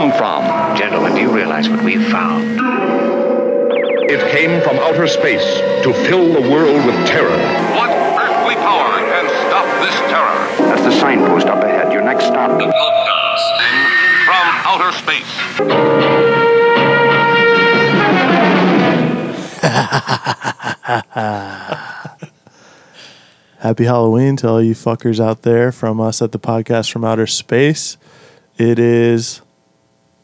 come from? Gentlemen, do you realize what we've found? It came from outer space to fill the world with terror. What earthly power can stop this terror? That's the signpost up ahead. Your next stop. Broadcasting from outer space. Happy Halloween to all you fuckers out there from us at the podcast from outer space. It is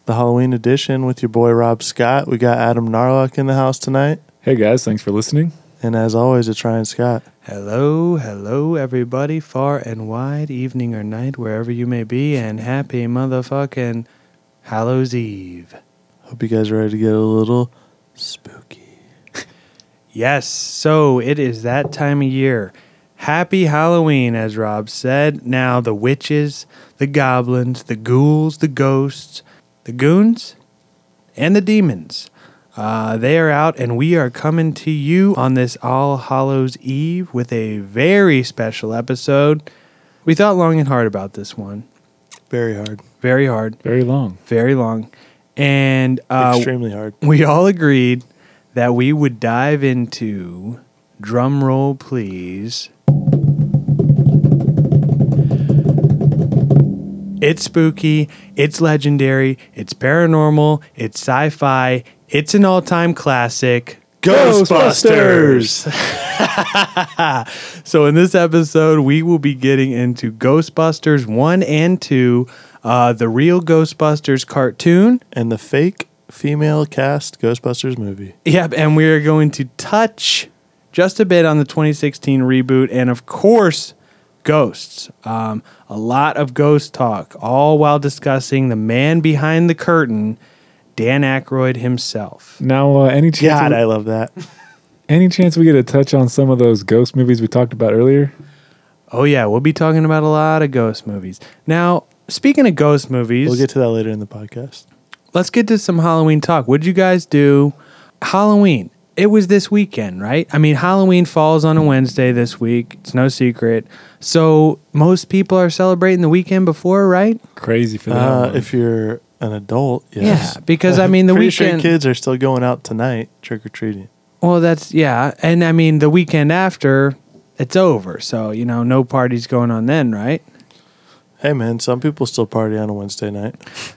the Halloween edition with your boy Rob Scott. We got Adam Narlock in the house tonight. Hey guys, thanks for listening. And as always, it's Ryan Scott. Hello, hello, everybody, far and wide, evening or night, wherever you may be, and happy motherfucking Hallows Eve. Hope you guys are ready to get a little spooky. Yes, so it is that time of year. Happy Halloween, as Rob said. Now, the witches, the goblins, the ghouls, the ghosts, the goons, and the demons. Uh, they are out, and we are coming to you on this All Hallows Eve with a very special episode. We thought long and hard about this one. Very hard. Very hard, Very long. very long. And uh, Extremely hard. we all agreed that we would dive into drum roll please it's spooky it's legendary it's paranormal it's sci-fi it's an all-time classic Ghostbusters! so in this episode we will be getting into ghostbusters 1 and 2 uh, the real ghostbusters cartoon And the fake female cast Ghostbusters movie. Yep, and we are going to touch just a bit on the 2016 reboot, and of course, ghosts. Um, a lot of ghost talk, all while discussing the man behind the curtain, Dan Aykroyd himself. Now, uh, any chance God, we, I love that. any chance we get a touch on some of those ghost movies we talked about earlier? Oh yeah, we'll be talking about a lot of ghost movies. Now, speaking of ghost movies, We'll get to that later in the podcast. let's get to some Halloween talk. What'd you guys do? Halloween. It was this weekend, right? I mean, Halloween falls on a Wednesday this week. It's no secret. So most people are celebrating the weekend before, right? Crazy for that. Uh, if you're an adult, yes. Yeah, because, I mean, the Pretty weekend- sure kids are still going out tonight trick or treating. Well, that's yeah, and I mean the weekend after, it's over. So you know, no parties going on then, right? Hey man, some people still party on a Wednesday night.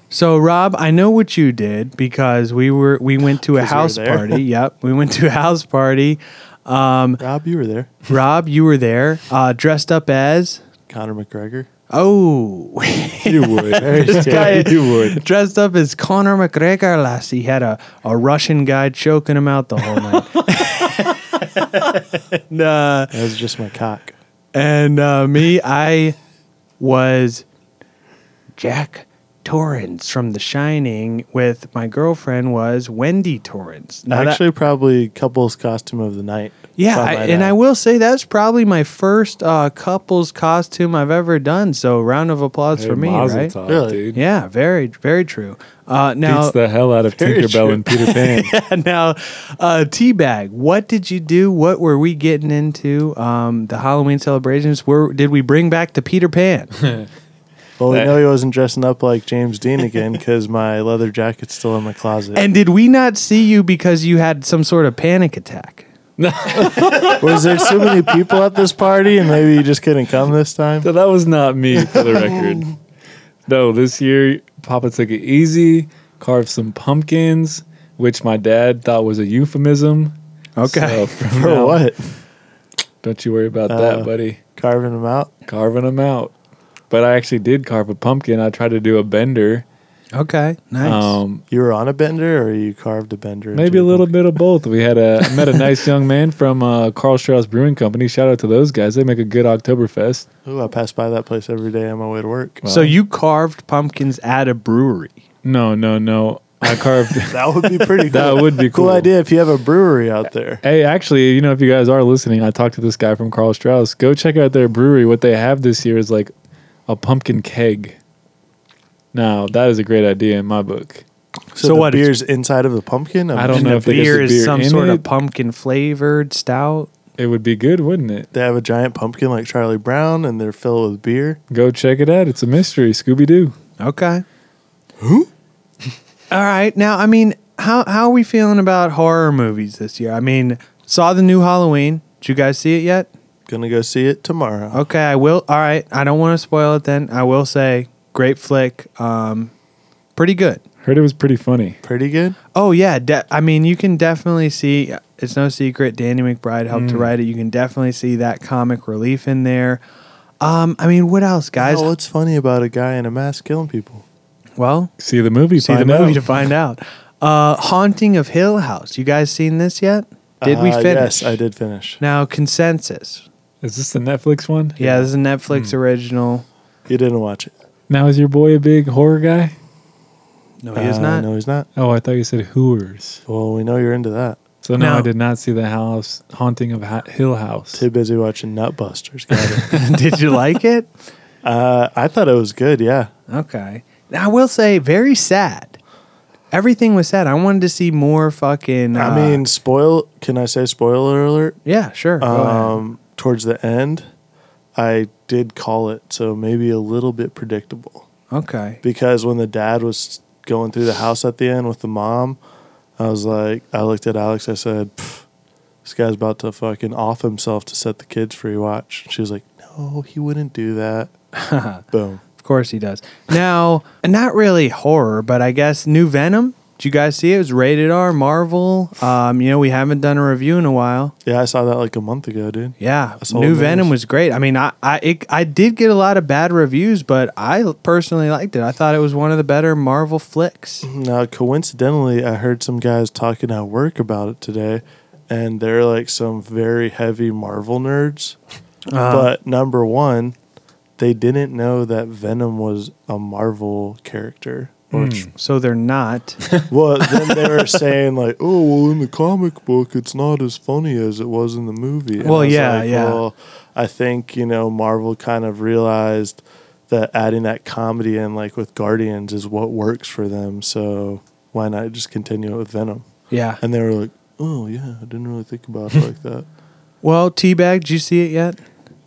So Rob, I know what you did because we were we went to a 'Cause you were house there. party. yep, we went to a house party. Um, Rob, you were there. Rob, you were there, uh, dressed up as Conor McGregor. oh, you would. this guy you would. dressed up as Conor McGregor. Last he had a, a Russian guy choking him out the whole night. and, uh, That was just my cock. and uh, me, I was Jack Torrance from The Shining. With my girlfriend was Wendy Torrance. Now that- Actually, probably couple's costume of the night. yeah, I, and. I will say that's probably my first uh, couple's costume I've ever done. So round of applause Hey, for me, Mazel right? tov, Really? dude. Yeah, very, very true. Uh, now, Beats the hell out of Very Tinkerbell true. and Peter Pan. now, uh, teabag. What did you do? What were we getting into? Um, the Halloween celebrations. Where did we bring back the Peter Pan? Well, we know he wasn't dressing up like James Dean again because my leather jacket's still in my closet. and did we not see you because you had some sort of panic attack? was there so many people at this party and maybe you just couldn't come this time? so that was not me, for the record. No, this year Papa took it easy, carved some pumpkins, which my dad thought was a euphemism. Okay. So For now- what? Don't you worry about Uh, that, buddy. Carving them out? Carving them out. But I actually did carve a pumpkin. I tried to do a bender. Okay. Nice. Um, You were on a bender or you carved a bender? maybe a little pumpkin? bit of both. We had a I met a nice young man from uh, Karl Strauss Brewing Company. Shout out to those guys. They make a good Oktoberfest. Ooh, I pass by that place every day on my way to work. so you carved pumpkins at a brewery. No, no, no. I carved. That would be pretty cool. that would be cool. cool idea if you have a brewery out there. Hey, actually, you know, if you guys are listening, I talked to this guy from Karl Strauss. Go check out their brewery. What they have this year is like a pumpkin keg. Now, that is a great idea in my book. So, So the what, it's- beer's inside of the pumpkin? I don't and know the if they get beer the is beer some in sort it. of pumpkin flavored stout. It would be good, wouldn't it? They have a giant pumpkin like Charlie Brown and they're filled with beer. Go check it out. It's a mystery. Scooby Doo. Okay. Who? All right. Now, I mean, how how are we feeling about horror movies this year? I mean, saw the new Halloween. Did you guys see it yet? Gonna go see it tomorrow. Okay, I will. All right. I don't want to spoil it then. I will say great flick. Um pretty good. Heard it was pretty funny. Pretty good. Oh yeah, de- I mean, you can definitely see. It's no secret. Danny McBride helped to write it. You can definitely see that comic relief in there. Um, I mean, what else, guys? Oh, what's funny about a guy in a mask killing people? well, See the movie. see the movie out. to find out. Uh, Haunting of Hill House. You guys seen this yet? Did we Uh, finish? Yes, I did finish. Now consensus. Is this the Netflix one? Yeah, this is a Netflix Hmm. original. You didn't watch it. Now is your boy a big horror guy? No, he is Uh, not. No, he's not. Oh, I thought you said hooers. Well, we know you're into that. So no, No. I did not see the house haunting of ha- Hill House. Too busy watching Nutbusters. Got it. Did you like it? uh, I thought it was good. Yeah. Okay. Now, I will say, very sad. Everything was sad. I wanted to see more fucking. I uh, mean, spoil. Can I say spoiler alert? yeah, sure. Go ahead. Um, towards the end, I did call it, so maybe a little bit predictable. Okay. Because when the dad was going through the house at the end with the mom, I was like, I looked at Alex. I said, "This guy's about to fucking off himself to set the kids free." Watch. She was like, "No, he wouldn't do that." Boom. Of course he does. Now, not really horror, but I guess New Venom. Did you guys see it? It was rated R, Marvel. Um, you know, we haven't done a review in a while. Yeah, I saw that like a month ago, dude. Yeah, New Venom was great. I mean, I I it, I did get a lot of bad reviews, but I personally liked it. I thought it was one of the better Marvel flicks. Now, coincidentally, I heard some guys talking at work about it today, and they're like some very heavy Marvel nerds. Uh, But number one, they didn't know that Venom was a Marvel character. Which, hmm. so they're not. well, then they were saying like, "Oh, well, in the comic book, it's not as funny as it was in the movie." And Well, I was yeah, yeah. Well, I think you know Marvel kind of realized that adding that comedy in, like with Guardians, is what works for them. So why not just continue it with Venom? yeah. And they were like, "Oh yeah, I didn't really think about it like that." Well, Teabag, did you see it yet?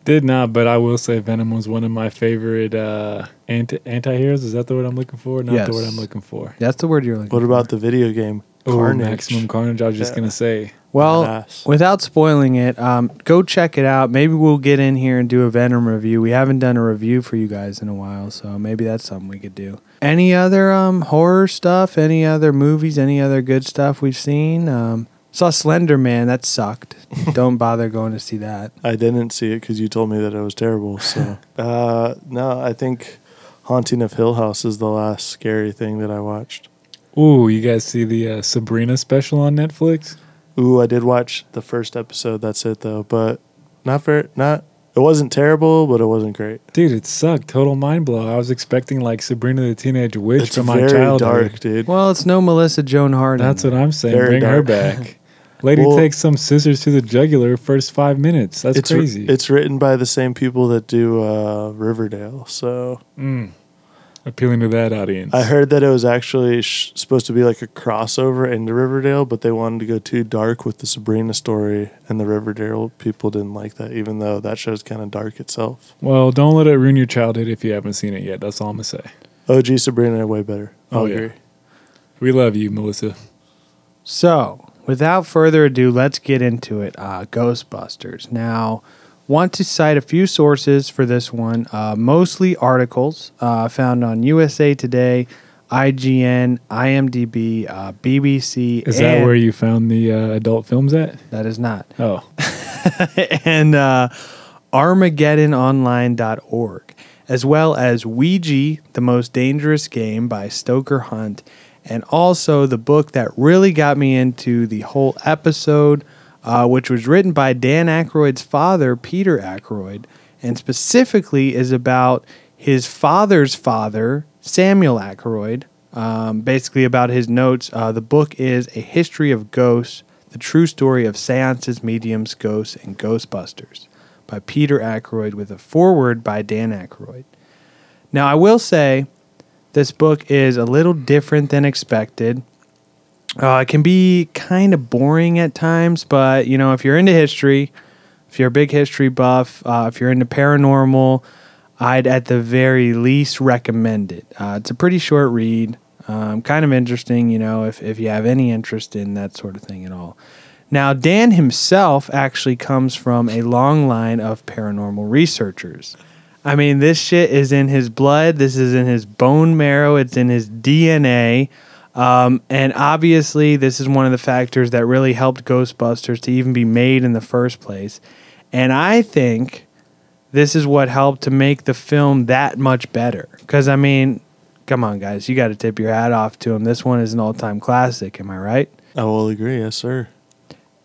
Did not, but I will say Venom was one of my favorite uh, anti anti-heroes. Is that the word I'm looking for? Not Yes. the word I'm looking for. That's the word you're looking. For. What about the video game Oh, Carnage? Maximum Carnage. I was just Yeah. gonna say. Well, Badass. without spoiling it, um, go check it out. Maybe we'll get in here and do a Venom review. We haven't done a review for you guys in a while, so maybe that's something we could do. Any other um, horror stuff? Any other movies? Any other good stuff we've seen? Um, saw Slender Man. That sucked. Don't bother going to see that. I didn't see it because you told me that it was terrible. So, uh, no, I think Haunting of Hill House is the last scary thing that I watched. Ooh, you guys see the uh, Sabrina special on Netflix? Ooh, I did watch the first episode. That's it though, but not very not. It wasn't terrible, but it wasn't great. Dude, it sucked. Total mind blow. I was expecting like Sabrina the Teenage Witch It's from my very childhood. dark, dude. Well, it's no Melissa Joan Hart. That's what I'm saying. Very Bring her back. Lady Well- takes some scissors to the jugular first five minutes. That's it's crazy. It's written by the same people that do uh, Riverdale. So appealing to that audience. I heard that it was actually sh- supposed to be like a crossover into Riverdale, but they wanted to go too dark with the Sabrina story, and the Riverdale people didn't like that, even though that show's kind of dark itself. well, don't let it ruin your childhood if you haven't seen it yet. That's all I'm gonna say. OG Sabrina way better. I'll Oh, yeah. We love you, Melissa. So, without further ado, let's get into it. Uh, Ghostbusters. Now, want to cite a few sources for this one, uh, mostly articles uh, found on USA Today, IGN, IMDb, uh, BBC. Is that where you found the uh, adult films at? That is not. Oh, and uh, ArmageddonOnline.org, as well as Ouija, The Most Dangerous Game by Stoker Hunt, and also the book that really got me into the whole episode, uh, which was written by Dan Aykroyd's father, Peter Aykroyd, and specifically is about his father's father, Samuel Aykroyd, um, basically about his notes. Uh, the book is A History of Ghosts, the true story of seances, mediums, ghosts, and Ghostbusters by Peter Aykroyd with a foreword by Dan Aykroyd. Now, I will say this book is a little different than expected. Uh, it can be kind of boring at times, but you know, if you're into history, if you're a big history buff, uh, if you're into paranormal, I'd at the very least recommend it. Uh, it's a pretty short read. Um, kind of interesting, you know, if, if you have any interest in that sort of thing at all. Now, Dan himself actually comes from a long line of paranormal researchers. I mean, this shit is in his blood. This is in his bone marrow. It's in his DNA. Um, and obviously, this is one of the factors that really helped Ghostbusters to even be made in the first place. And I think this is what helped to make the film that much better. Because, I mean, come on, guys, you got to tip your hat off to him. This one is an all time classic. Am I right? I will agree. Yes, sir.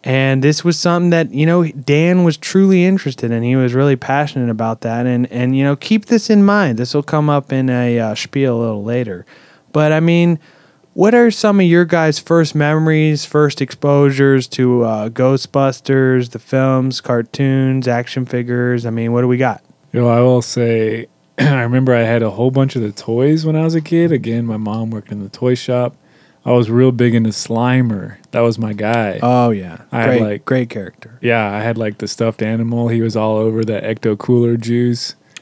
And this was something that, you know, Dan was truly interested in. He was really passionate about that. And, and you know, keep this in mind. This will come up in a uh, spiel a little later. But I mean, what are some of your guys' first memories, first exposures to uh, Ghostbusters, the films, cartoons, action figures? I mean, what do we got? You know, I will say, I remember I had a whole bunch of the toys when I was a kid. Again, my mom worked in the toy shop. I was real big into Slimer. That was my guy. Oh, yeah. I had, great, like- great character. yeah, I had like the stuffed animal. He was all over the Ecto Cooler juice.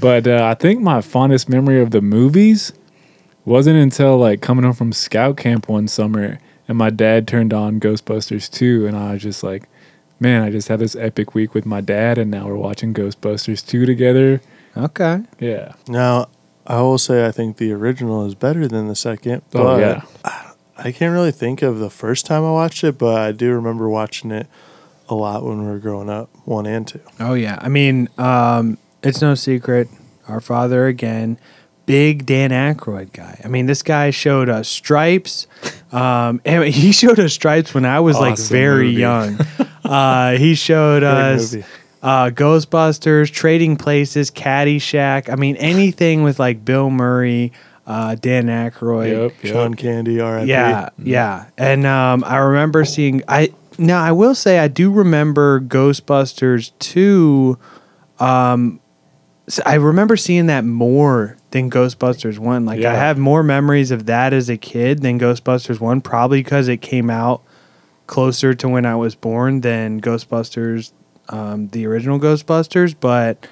but uh, I think my fondest memory of the movies wasn't until like coming home from scout camp one summer and my dad turned on Ghostbusters 2 and I was just like, man, I just had this epic week with my dad and now we're watching Ghostbusters 2 together. Okay. Yeah. Now, I will say I think the original is better than the second. Oh, but yeah. I can't really think of the first time I watched it, but I do remember watching it a lot when we were growing up, one and two. Oh yeah, I mean, um, it's no secret. Our father again, big Dan Aykroyd guy. I mean, this guy showed us Stripes. Um, and he showed us Stripes when I was like very movie. young. Uh, he showed Great us movie. Uh, Ghostbusters, Trading Places, Caddyshack. I mean, anything with like Bill Murray, uh, Dan Aykroyd. Yep. yep. John Candy, R.I.P. Yeah, yeah. And um, I remember seeing. I now I will say I do remember Ghostbusters two. Um, I remember seeing that more than Ghostbusters one. Like I have more memories of that as a kid than Ghostbusters one, probably because it came out closer to when I was born than Ghostbusters, um, the original Ghostbusters. But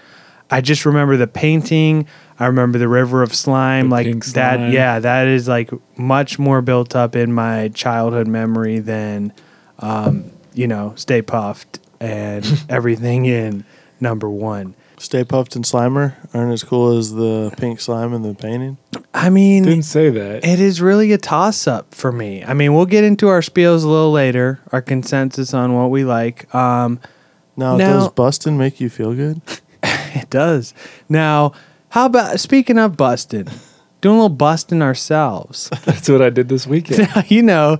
I just remember the painting. I remember the river of slime, The like pink that. Yeah, that is like much more built up in my childhood memory than, um, you know, Stay Puft and everything in number one. Stay Puft and Slimer aren't as cool as the pink slime in the painting. I mean, Didn't say that. It is really a toss up for me. I mean, we'll get into our spiels a little later, our consensus on what we like. Um, Now, Now- does busting make you feel good? it does. Now, how about speaking of busting, doing a little busting ourselves? That's what I did this weekend. you know,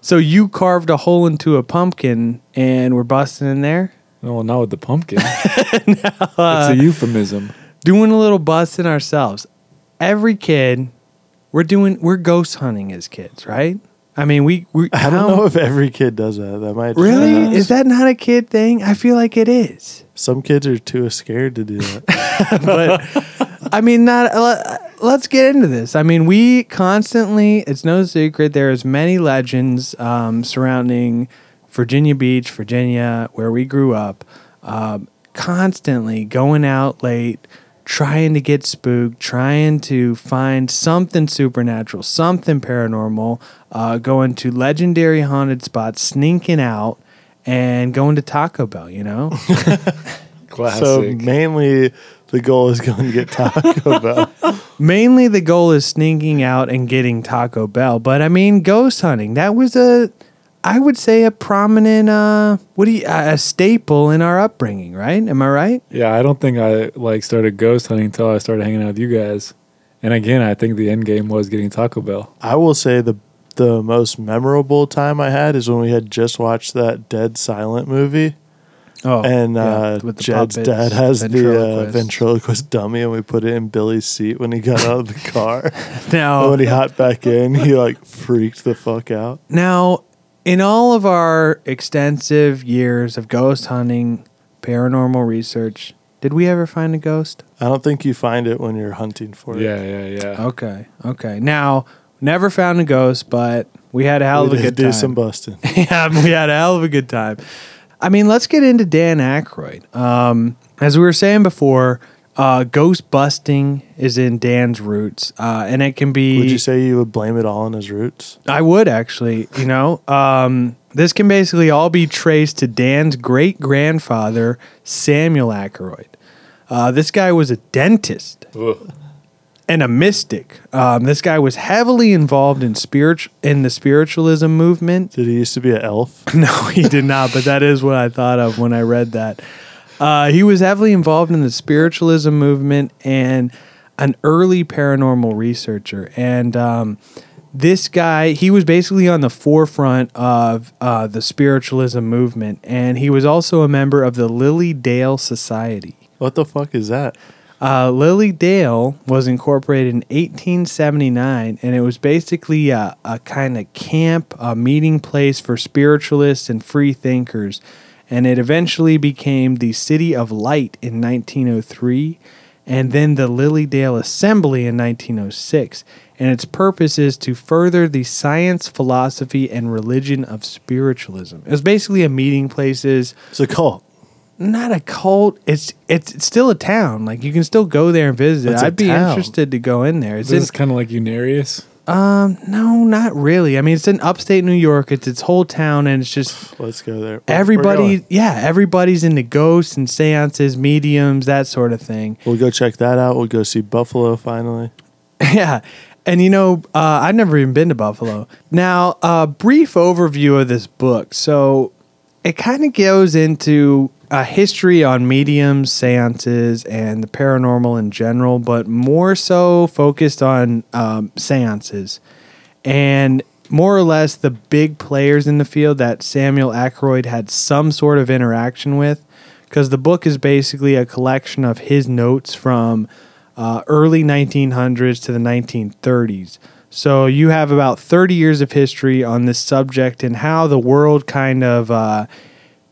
so you carved a hole into a pumpkin and we're busting in there, no, not with the pumpkin. it's a uh, euphemism. doing a little busting ourselves. Every kid, we're doing, we're ghost hunting as kids, right? I mean, we, we I don't know if every kid does that. That might Really? Is that not a kid thing? I feel like it is. Some kids are too scared to do that. but I mean, not. Uh, let's get into this. I mean, we constantly. It's no secret there is many legends um, surrounding Virginia Beach, Virginia, where we grew up. Um, constantly going out late, trying to get spooked, trying to find something supernatural, something paranormal. Uh, going to legendary haunted spots, sneaking out. And going to Taco Bell, you know? Classic. so mainly the goal is going to get Taco Bell. mainly the goal is sneaking out and getting Taco Bell. But I mean, ghost hunting that was a, I would say a prominent, uh, what do you, a staple in our upbringing, right? Am I right? Yeah, I don't think I like started ghost hunting until I started hanging out with you guys. And again, I think the end game was getting Taco Bell. I will say the the most memorable time I had is when we had just watched that Dead Silence movie, Oh, and yeah, uh, with the Jed's puppets, dad has the uh, ventriloquist. ventriloquist dummy, and we put it in Billy's seat when he got out of the car. and Now, when he hopped back in, he like freaked the fuck out. now, in all of our extensive years of ghost hunting, paranormal research, did we ever find a ghost? I don't think you find it when you're hunting for it. Yeah, yeah, yeah. Okay, okay. Now, never found a ghost, but we had a hell of We a good do time. some busting. yeah, we had a hell of a good time. I mean, let's get into Dan Aykroyd. Um, as we were saying before, Uh, ghost busting is in Dan's roots, uh, and it can be. Would you say you would blame it all on his roots? I would actually, you know. Um, this can basically all be traced to Dan's great grandfather, Samuel Aykroyd. Uh, this guy was a dentist and a mystic. Um, this guy was heavily involved in spirit in the spiritualism movement. Did he used to be an elf? No, he did not, but that is what I thought of when I read that. Uh, he was heavily involved in the spiritualism movement and an early paranormal researcher. And um, this guy, he was basically on the forefront of uh, the spiritualism movement. And he was also a member of the Lily Dale Society. What the fuck is that? Uh, Lily Dale was incorporated in 1879, and it was basically a, a kind of camp, a meeting place for spiritualists and free thinkers. And it eventually became the City of Light in 1903, and then the Lilydale Assembly in 1906. And its purpose is to further the science, philosophy, and religion of spiritualism. It was basically a meeting places It's a cult. not a cult. It's it's, it's still a town. Like you can still go there and visit. It's a I'd be town. interested to go in there. It's This kind of like Unarius. Um no, not really. I mean, it's in upstate New York. It's its whole town, and it's just Let's go there. We're- we're everybody. going. Yeah, everybody's into ghosts and seances, mediums, that sort of thing. We'll go check that out. We'll go see Buffalo finally. yeah. And you know, uh, I've never even been to Buffalo. Now, a brief overview of this book. So, it kind of goes into a history on mediums, seances, and the paranormal in general, but more so focused on um, seances and more or less the big players in the field that Samuel Aykroyd had some sort of interaction with. Because the book is basically a collection of his notes from uh, early 1900s to the 1930s. So you have about 30 years of history on this subject and how the world kind of uh,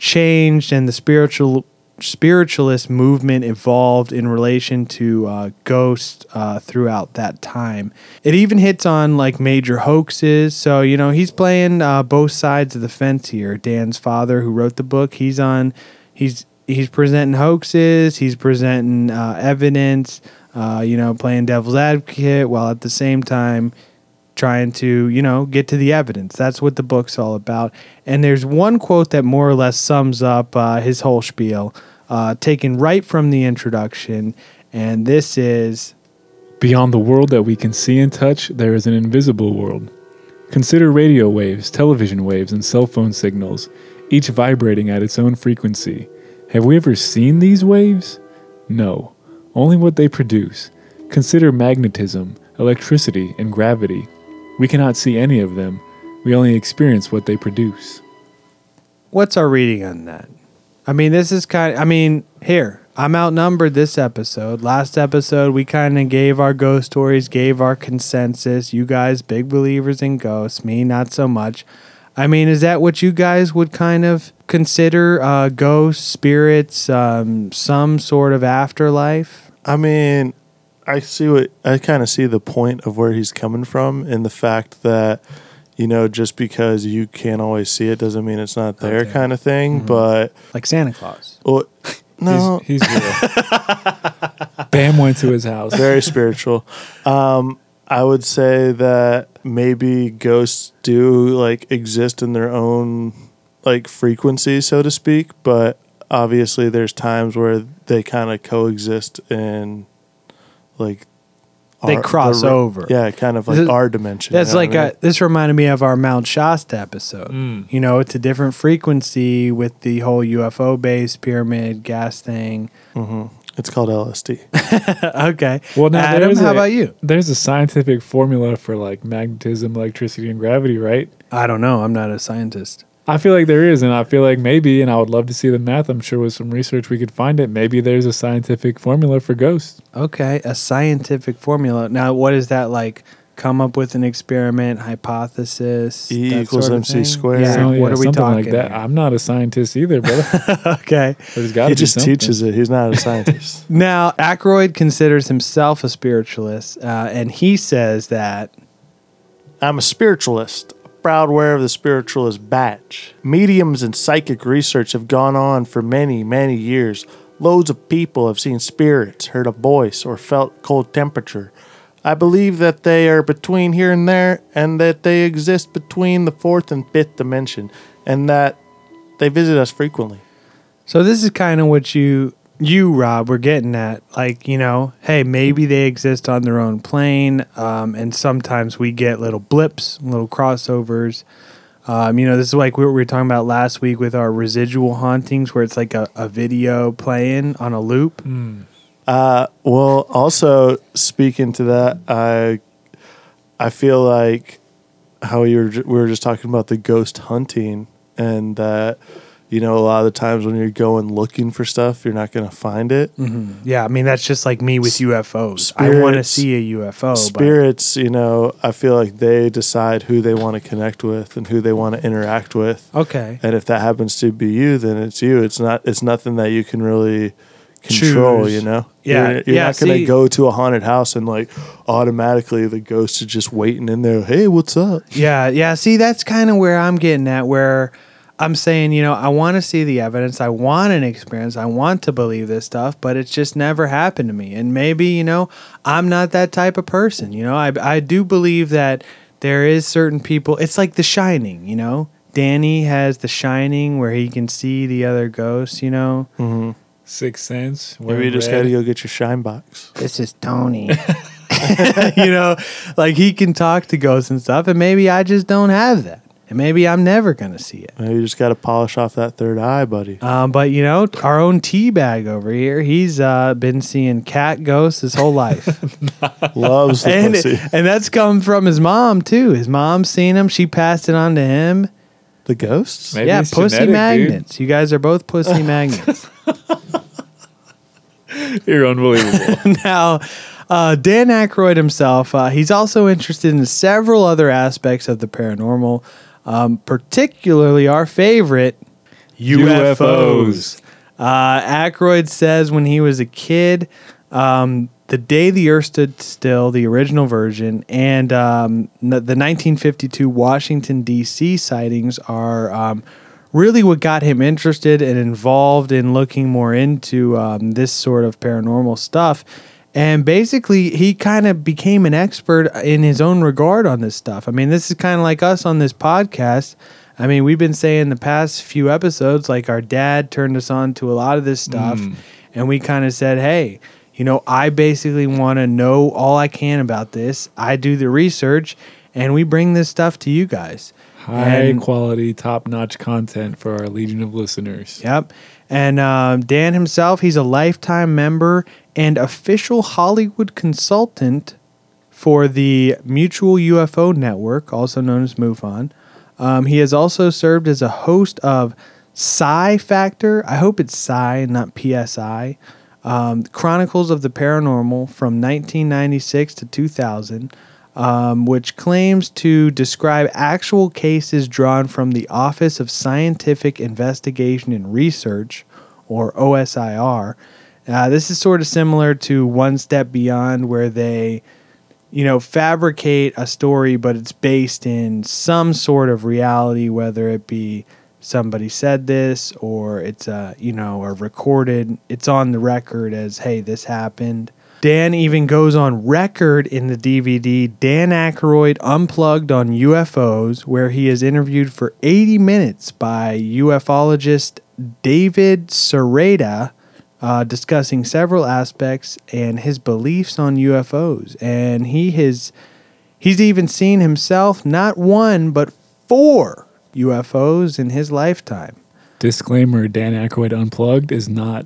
changed and the spiritual spiritualist movement evolved in relation to uh, ghosts uh, throughout that time. It even hits on like major hoaxes. So you know he's playing uh, both sides of the fence here. Dan's father, who wrote the book, he's on. He's he's presenting hoaxes. He's presenting uh, evidence. Uh, you know, playing devil's advocate while at the same time trying to, you know, get to the evidence. That's what the book's all about. And there's one quote that more or less sums up uh, his whole spiel, uh, taken right from the introduction. And this is Beyond the world that we can see and touch, there is an invisible world. Consider radio waves, television waves, and cell phone signals, each vibrating at its own frequency. Have we ever seen these waves? No, only what they produce. Consider magnetism, electricity, and gravity. We cannot see any of them, we only experience what they produce. what's our reading on that? I mean, this is kind I mean, here, I'm outnumbered this episode. Last episode, we kind of gave our ghost stories, gave our consensus. You guys, big believers in ghosts, me, not so much. I mean, is that what you guys would kind of consider uh, ghosts, spirits, um, some sort of afterlife? I mean, I see what I kind of see the point of where he's coming from in the fact that you know just because you can't always see it doesn't mean it's not there Okay. kind of thing. Mm-hmm. But Like Santa Claus. well, no, He's, he's real. Bam went to his house. very spiritual. Um, I would say that maybe ghosts do like exist in their own like frequency, so to speak, but obviously there's times where they kind of coexist in like They cross the- over. Yeah, kind of like This our dimension. That's you know like what I a, this reminded me of our Mount Shasta episode. Mm. You know, it's a different frequency with the whole UFO base pyramid gas thing. mean? It's called LSD. okay. Well, now Adam, how a- about you? There's a scientific formula for like magnetism, electricity, and gravity, right? I don't know. I'm not a scientist. I feel like there is, and I feel like maybe, and I would love to see the math. I'm sure with some research we could find it. Maybe there's a scientific formula for ghosts. Okay, a scientific formula. Now, what is that like? Come up with an experiment, hypothesis. E equals sort of MC thing? squared. Yeah. So, what yeah, are we something talking? like that? here? I'm not a scientist either, brother. okay. There's got He just something. teaches it. He's not a scientist. Now, Aykroyd considers himself a spiritualist, uh, and he says that I'm a spiritualist, a proud wearer of the spiritualist badge. Mediums and psychic research have gone on for many, many years, Loads of people have seen spirits, heard a voice, or felt cold temperature. I believe that they are between here and there, and that they exist between the fourth and fifth dimension, and that they visit us frequently. So this is kind of what you you Rob were getting at, like you know, hey, maybe they exist on their own plane, um, and sometimes we get little blips, little crossovers. Um, you know, this is like what we were talking about last week with our residual hauntings, where it's like a, a video playing on a loop. Uh, well, also speaking to that, I I feel like how you were, we were just talking about the ghost hunting, and that you know a lot of the times when you're going looking for stuff, you're not going to find it. Mm-hmm. Yeah, I mean that's just like me with UFOs. I want to see a UFO. but- Spirits, you know, I feel like they decide who they want to connect with and who they want to interact with. Okay. And if that happens to be you, then it's you. It's not. It's nothing that you can really control. Choose. You know. Yeah, You're, you're yeah, not gonna see- go to a haunted house and like automatically the ghost is just waiting in there. Hey, what's up? Yeah, yeah. See, that's kind of where I'm getting at, where I'm saying, you know, I want to see the evidence. I want an experience. I want to believe this stuff, but it's just never happened to me. And maybe, you know, I'm not that type of person. You know, I, I do believe that there is certain people. It's like The Shining, you know? Danny has The Shining where he can see the other ghosts, you know? Mm-hmm. Sixth Sense. Maybe you just got to go get your shine box. This is Tony. you know, like he can talk to ghosts and stuff, and maybe I just don't have that. And maybe I'm never going to see it. Maybe you just got to polish off that third eye, buddy. Um, but you know, our own tea bag over here, he's uh, been seeing cat ghosts his whole life, Loves the and pussy. and that's come from his mom too. His mom's seen him; she passed it on to him. The ghosts. Maybe yeah, it's pussy genetic, dude. magnets. You guys are both pussy magnets. You're unbelievable. now, uh, Dan Aykroyd himself, uh, he's also interested in several other aspects of the paranormal, um, particularly our favorite UFOs. Uh, Aykroyd says when he was a kid, um, the day the Earth stood still, the original version, and um, the 1952 Washington D.C. sightings are um, really what got him interested and involved in looking more into um, this sort of paranormal stuff. And basically, he kind of became an expert in his own regard on this stuff. I mean, this is kind of like us on this podcast. I mean, we've been saying the past few episodes, like our dad turned us on to a lot of this stuff, and we kind of said, hey, you know, I basically want to know all I can about this. I do the research, and we bring this stuff to you guys. High And- quality, top notch content for our legion of listeners. Yep. And um, Dan himself, he's a lifetime member and official Hollywood consultant for the Mutual UFO Network, also known as MUFON. Um, he has also served as a host of Psi Factor. I hope it's Psi, not PSI. Um, Chronicles of the Paranormal from 1996 to 2000, um, which claims to describe actual cases drawn from the Office of Scientific Investigation and Research, or OSIR. Uh, this is sort of similar to One Step Beyond, where they you know, fabricate a story, but it's based in some sort of reality, whether it be somebody said this or it's a, you know, a recorded, it's on the record as, hey, this happened. Dan even goes on record in the DVD Dan Aykroyd Unplugged on UFOs, where he is interviewed for 80 minutes by ufologist David Sereda uh, discussing several aspects and his beliefs on UFOs. And he has he's even seen himself not one but four UFOs in his lifetime. Disclaimer: Dan Aykroyd Unplugged is not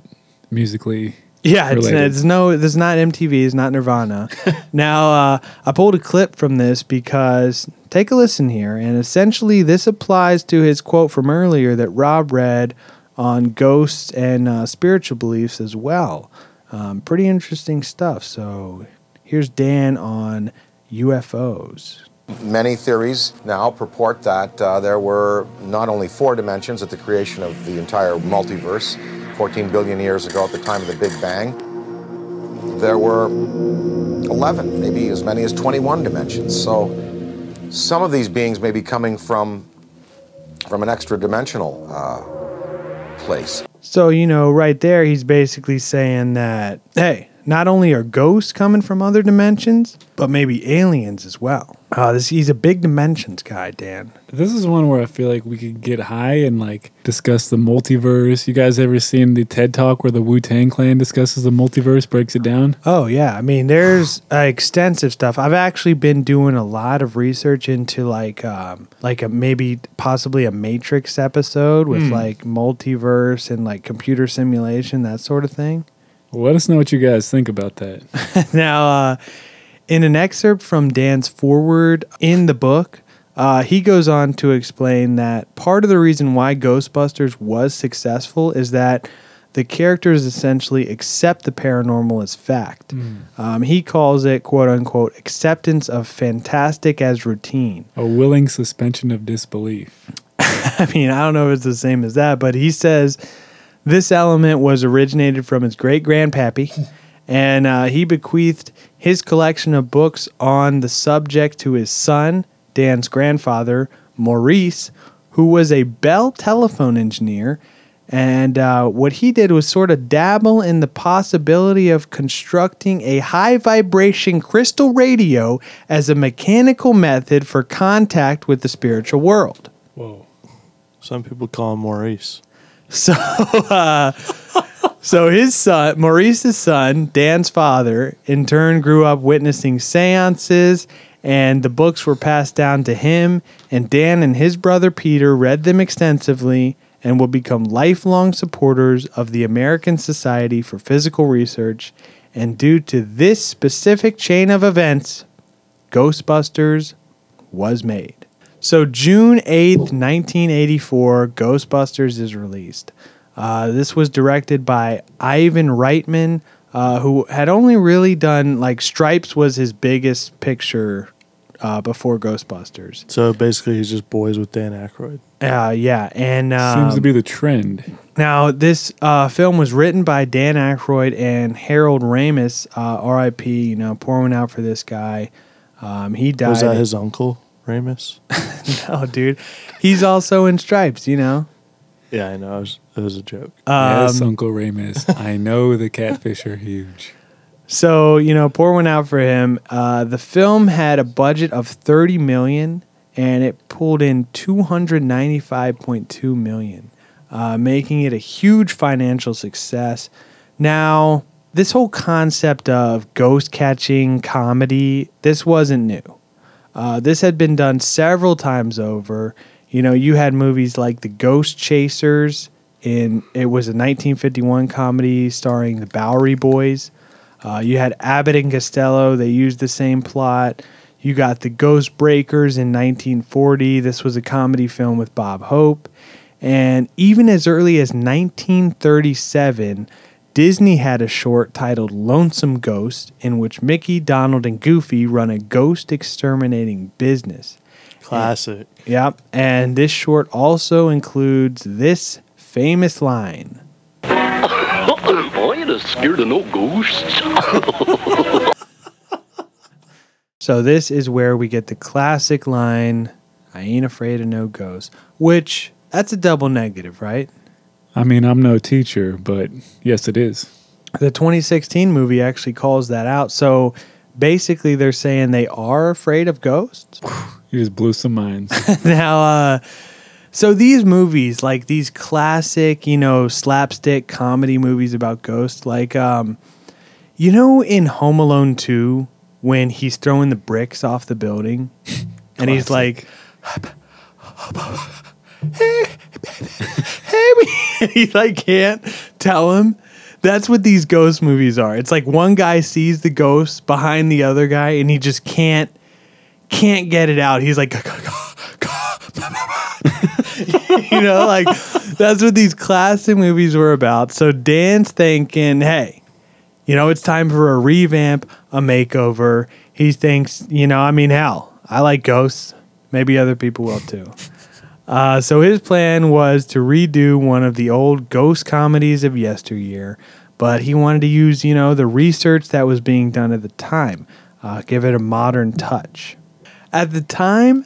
musically. Yeah, it's, it's no, it's not MTV, it's not Nirvana. now, uh, I pulled a clip from this because take a listen here, and essentially this applies to his quote from earlier that Rob read on ghosts and uh, spiritual beliefs as well. Um, pretty interesting stuff. So here's Dan on UFOs. Many theories now purport that uh, there were not only four dimensions at the creation of the entire multiverse, 14 billion years ago at the time of the Big Bang. There were 11, maybe as many as 21 dimensions. So some of these beings may be coming from, from an extra dimensional uh, place. So, you know, right there, he's basically saying that, hey, not only are ghosts coming from other dimensions, but maybe aliens as well. Uh, this, he's a big dimensions guy, Dan. This is one where I feel like we could get high and like discuss the multiverse. You guys ever seen the TED Talk where the Wu Tang Clan discusses the multiverse, breaks it down? Oh yeah, I mean, there's uh, extensive stuff. I've actually been doing a lot of research into like, um, like a maybe possibly a Matrix episode with like multiverse and like computer simulation, that sort of thing. Well, let us know what you guys think about that. now, uh, in an excerpt from Dan's forward in the book, uh, he goes on to explain that part of the reason why Ghostbusters was successful is that the characters essentially accept the paranormal as fact. Um, he calls it, quote unquote, acceptance of fantastic as routine. A willing suspension of disbelief. I mean, I don't know if it's the same as that, but he says this element was originated from his great grandpappy, and uh, he bequeathed his collection of books on the subject to his son, Dan's grandfather, Maurice, who was a Bell telephone engineer. And uh, what he did was sort of dabble in the possibility of constructing a high vibration crystal radio as a mechanical method for contact with the spiritual world. Whoa. Some people call him Maurice. So, uh, so his son, Maurice's son, Dan's father, in turn grew up witnessing seances, and the books were passed down to him. And Dan and his brother Peter read them extensively and will become lifelong supporters of the American Society for Psychical Research. And due to this specific chain of events, Ghostbusters was made. So June 8th, 1984, Ghostbusters is released. Uh, this was directed by Ivan Reitman, uh, who had only really done, like, Stripes was his biggest picture uh, before Ghostbusters. So basically, he's just boys with Dan Aykroyd. Uh, yeah, and Seems to um, be the trend. now this uh, film was written by Dan Aykroyd and Harold Ramis, uh, R.I.P. You know, pour one out for this guy. Um, he died. Was that his uncle, Ramus? no, dude, he's also in Stripes. You know. Yeah, I know. It was, it was a joke. yes, Um, Uncle Ramus. I know the catfish are huge. So you know, pour one out for him. Uh, the film had a budget of thirty million, and it pulled in two hundred ninety-five point two million, uh, making it a huge financial success. Now, this whole concept of ghost catching comedy, this wasn't new. Uh, this had been done several times over. You know, you had movies like The Ghost Chasers. and it was a 1951 comedy starring the Bowery Boys. Uh, you had Abbott and Costello. They used the same plot. You got The Ghost Breakers in 1940. This was a comedy film with Bob Hope. And even as early as 1937, Disney had a short titled Lonesome Ghost, in which Mickey, Donald, and Goofy run a ghost exterminating business. Classic. Yep. And this short also includes this famous line. I ain't scared of no ghosts. So this is where we get the classic line, I ain't afraid of no ghosts, which that's a double negative, right? I mean, I'm no teacher, but yes, it is. The 2016 movie actually calls that out. So basically they're saying they are afraid of ghosts. You just blew some minds. now uh so these movies like these classic you know slapstick comedy movies about ghosts like um you know in home alone 2 when he's throwing the bricks off the building and he's like hey, hey, he like can't tell him. That's what these ghost movies are. It's like one guy sees the ghost behind the other guy and he just can't can't get it out he's like you know, like that's what these classic movies were about. So Dan's thinking, hey, you know, it's time for a revamp, a makeover. He thinks, you know, I mean, hell, I like ghosts. Maybe other people will too. Uh, so his plan was to redo one of the old ghost comedies of yesteryear, but he wanted to use, you know, the research that was being done at the time, uh, give it a modern touch. At the time,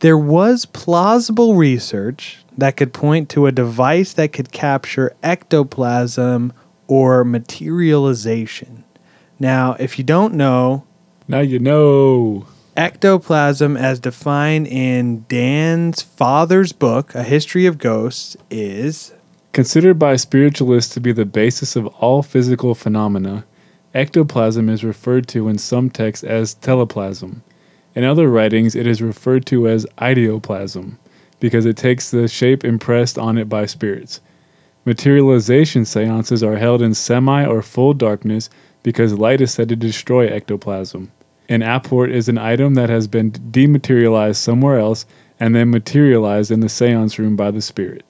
there was plausible research that could point to a device that could capture ectoplasm or materialization. Now, if you don't know, Now you know. ectoplasm, as defined in Dan's father's book, A History of Ghosts, is Considered by spiritualists to be the basis of all physical phenomena, ectoplasm is referred to in some texts as teleplasm. In other writings, it is referred to as ideoplasm because it takes the shape impressed on it by spirits. Materialization seances are held in semi or full darkness because light is said to destroy ectoplasm. An apport is an item that has been dematerialized somewhere else and then materialized in the seance room by the spirit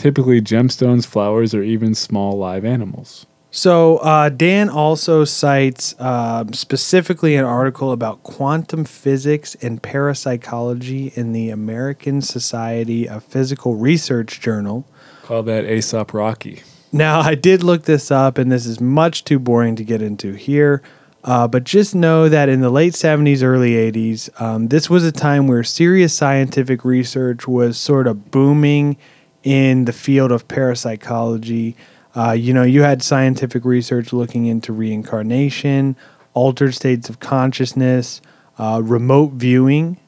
typically gemstones, flowers, or even small live animals. So uh, Dan also cites um specifically an article about quantum physics and parapsychology in the American Society of Psychical Research Journal. Call that Aesop Rocky. Now, I did look this up, and this is much too boring to get into here. Uh, but just know that in the late 70s, early 80s, um, this was a time where serious scientific research was sort of booming in the field of parapsychology. Uh, you know, you had scientific research looking into reincarnation, altered states of consciousness, uh, remote viewing.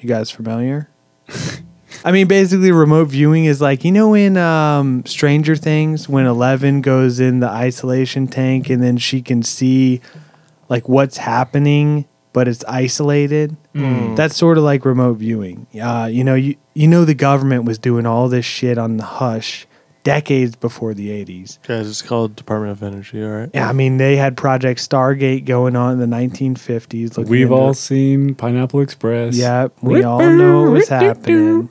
You guys familiar? I mean, basically, remote viewing is like you know in um, Stranger Things when Eleven goes in the isolation tank and then she can see like what's happening, but it's isolated. That's sort of like remote viewing. Uh, you know, you you know the government was doing all this shit on the hush decades before the eighties. Guys, it's called Department of Energy, all right? Yeah, I mean they had Project Stargate going on in the nineteen fifties. We've all seen Pineapple Express. Yeah, we all know what's happening.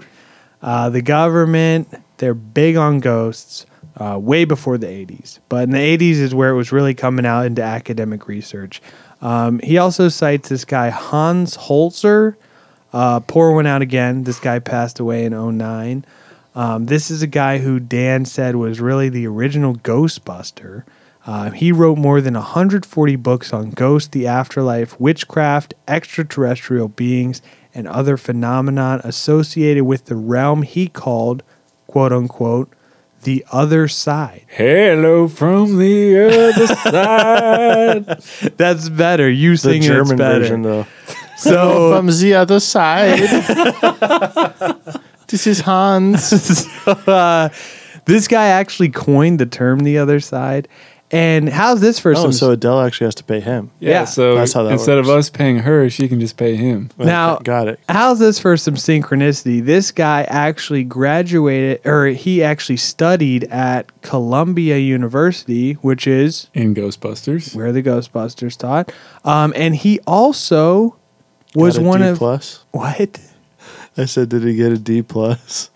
Uh, the government, they're big on ghosts uh, way before the 80s. But in the 80s is where it was really coming out into academic research. Um, he also cites this guy, Hans Holzer. Uh, pour one out again. This guy passed away in 09. Um, this is a guy who Dan said was really the original Ghostbuster. Uh, he wrote more than 140 books on ghosts, the afterlife, witchcraft, extraterrestrial beings, and other phenomenon associated with the realm he called, quote unquote, the other side. Hello from the other side. That's better. You The sing German it's better. version, though. So From the other side. this is Hans. uh, this guy actually coined the term "the other side." And how's this for Oh, some? so Adele actually has to pay him. Yeah, Yeah. so That's how that instead of us paying her, she can just pay him. Now- got it. How's this for some synchronicity? This guy actually graduated, or he actually studied at Columbia University, which is In Ghostbusters. where the Ghostbusters taught. Um, and he also was Got a one D of plus. what? I said, did he get a D plus?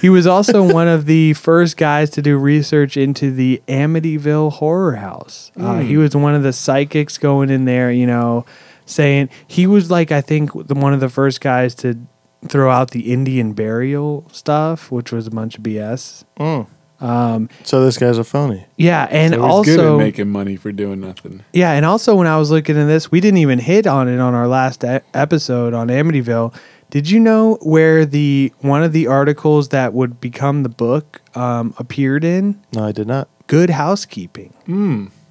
He was also one of the first guys to do research into the Amityville horror house. Uh, he was one of the psychics going in there, you know, saying he was like I think the, one of the first guys to throw out the Indian burial stuff, which was a bunch of BS. So this guy's a phony. Yeah, and So he's good at also making money for doing nothing. yeah, and also when I was looking at this, we didn't even hit on it on our last e- episode on Amityville. Did you know where the one of the articles that would become the book um, appeared in? No, I did not. Good Housekeeping.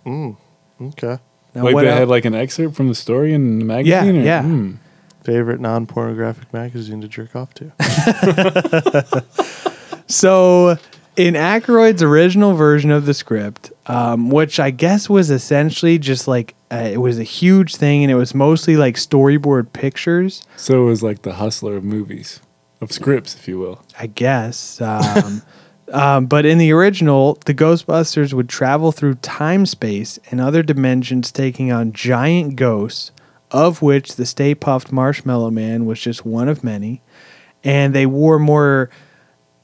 Okay. Now, like what they el- had like an excerpt from the story in the Yeah, magazine? or- yeah. Hmm. Favorite non pornographic magazine to jerk off to? So, in Aykroyd's original version of the script, um, which I guess was essentially just like uh, it was a huge thing, and it was mostly like storyboard pictures. So it was like the hustler of movies, of scripts, if you will. I guess. Um, um, but in the original, the Ghostbusters would travel through time space and other dimensions, taking on giant ghosts, of which the Stay Puft Marshmallow Man was just one of many. And they wore more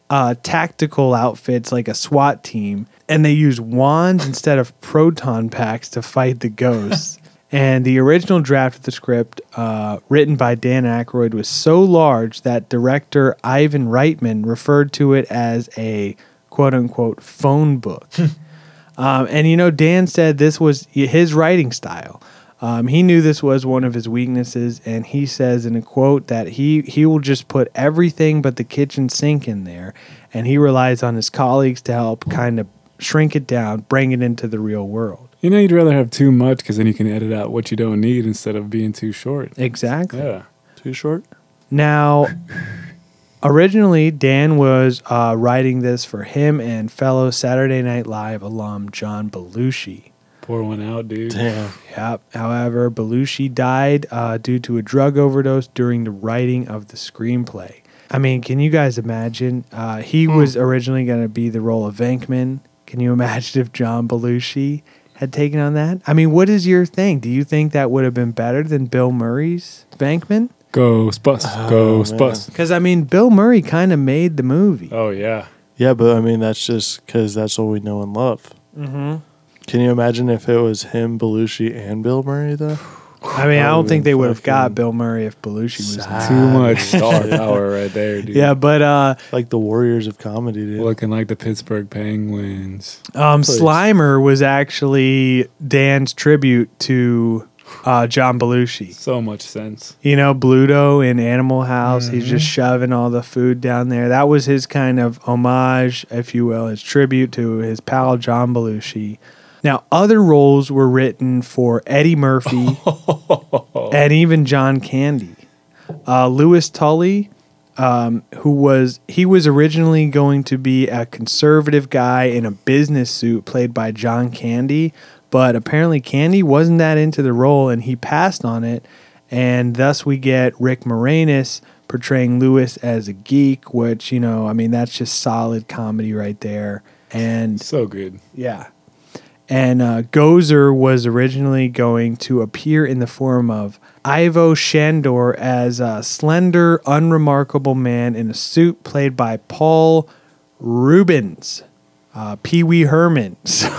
uh, tactical outfits like a SWAT team, and they use wands instead of proton packs to fight the ghosts. and the original draft of the script, uh, written by Dan Aykroyd, was so large that director Ivan Reitman referred to it as a quote unquote phone book. um, and you know, Dan said this was his writing style. Um, he knew this was one of his weaknesses, and he says in a quote that he he will just put everything but the kitchen sink in there, and he relies on his colleagues to help kind of shrink it down, bring it into the real world. You know, you'd rather have too much because then you can edit out what you don't need instead of being too short. Exactly. Yeah. Too short? Now, originally, Dan was uh, writing this for him and fellow Saturday Night Live alum John Belushi. Pour one out, dude. Damn. Yep. However, Belushi died uh, due to a drug overdose during the writing of the screenplay. I mean, can you guys imagine? Uh, he was originally going to be the role of Venkman. Can you imagine if John Belushi had taken on that? I mean, what is your thing? Do you think that would have been better than Bill Murray's Venkman? Ghost bus. Ghost bus. Because I mean, Bill Murray kind of made the movie. Oh, yeah. Yeah, but I mean, that's just because that's all we know and love. Mm-hmm. Can you imagine if it was him, Belushi, and Bill Murray, though? I mean, I don't think they would have got Bill Murray if Belushi was in it. Too much star power right there, dude. Yeah, but uh, Like the Warriors of comedy, dude. Looking like the Pittsburgh Penguins. um, Please. Slimer was actually Dan's tribute to uh, John Belushi. So much sense. You know, Bluto in Animal House, he's just shoving all the food down there. That was his kind of homage, if you will, his tribute to his pal John Belushi. Now, other roles were written for Eddie Murphy and even John Candy. Uh, Lewis Tully, um, who was he was originally going to be a conservative guy in a business suit, played by John Candy, but apparently Candy wasn't that into the role, and he passed on it, and thus we get Rick Moranis portraying Lewis as a geek, which you know, I mean, that's just solid comedy right there, and So good. yeah. And uh, Gozer was originally going to appear in the form of Ivo Shandor as a slender, unremarkable man in a suit played by Paul Reubens, uh, Pee Wee Herman. So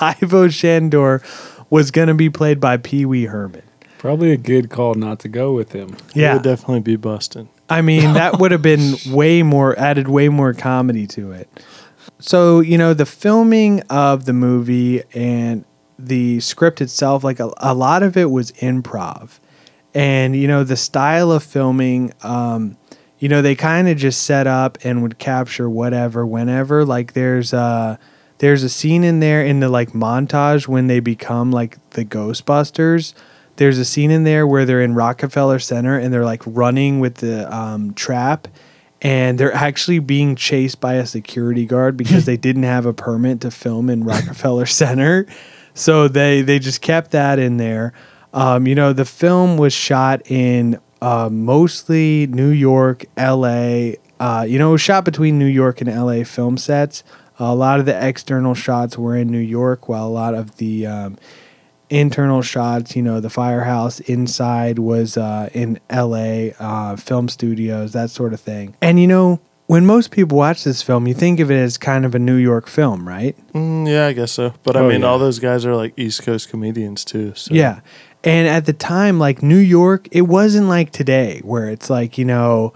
Ivo Shandor was going to be played by Pee Wee Herman. Probably a good call not to go with him. He Yeah. would definitely be busting. I mean, that would have been way more, added way more comedy to it. So, you know, the filming of the movie and the script itself, like a, a lot of it was improv. And, you know, the style of filming, um, you know, they kind of just set up and would capture whatever, whenever. Like there's a, there's a scene in there in the like montage when they become like the Ghostbusters. There's a scene in there where they're in Rockefeller Center and they're like running with the um, trap and they're actually being chased by a security guard because they didn't have a permit to film in Rockefeller Center. So they they just kept that in there. Um, you know, the film was shot in uh, mostly New York, L.A. Uh, you know, shot between New York and L.A. film sets. a lot of the external shots were in New York, while a lot of the um, internal shots, you know, the firehouse inside was uh, in LA, uh, film studios, that sort of thing. And, you know, when most people watch this film, you think of it as kind of a New York film, right? Mm, yeah, I guess so. But I Oh, mean, yeah. all those guys are like East Coast comedians too. So. Yeah. And at the time, like New York, it wasn't like today where it's like, you know,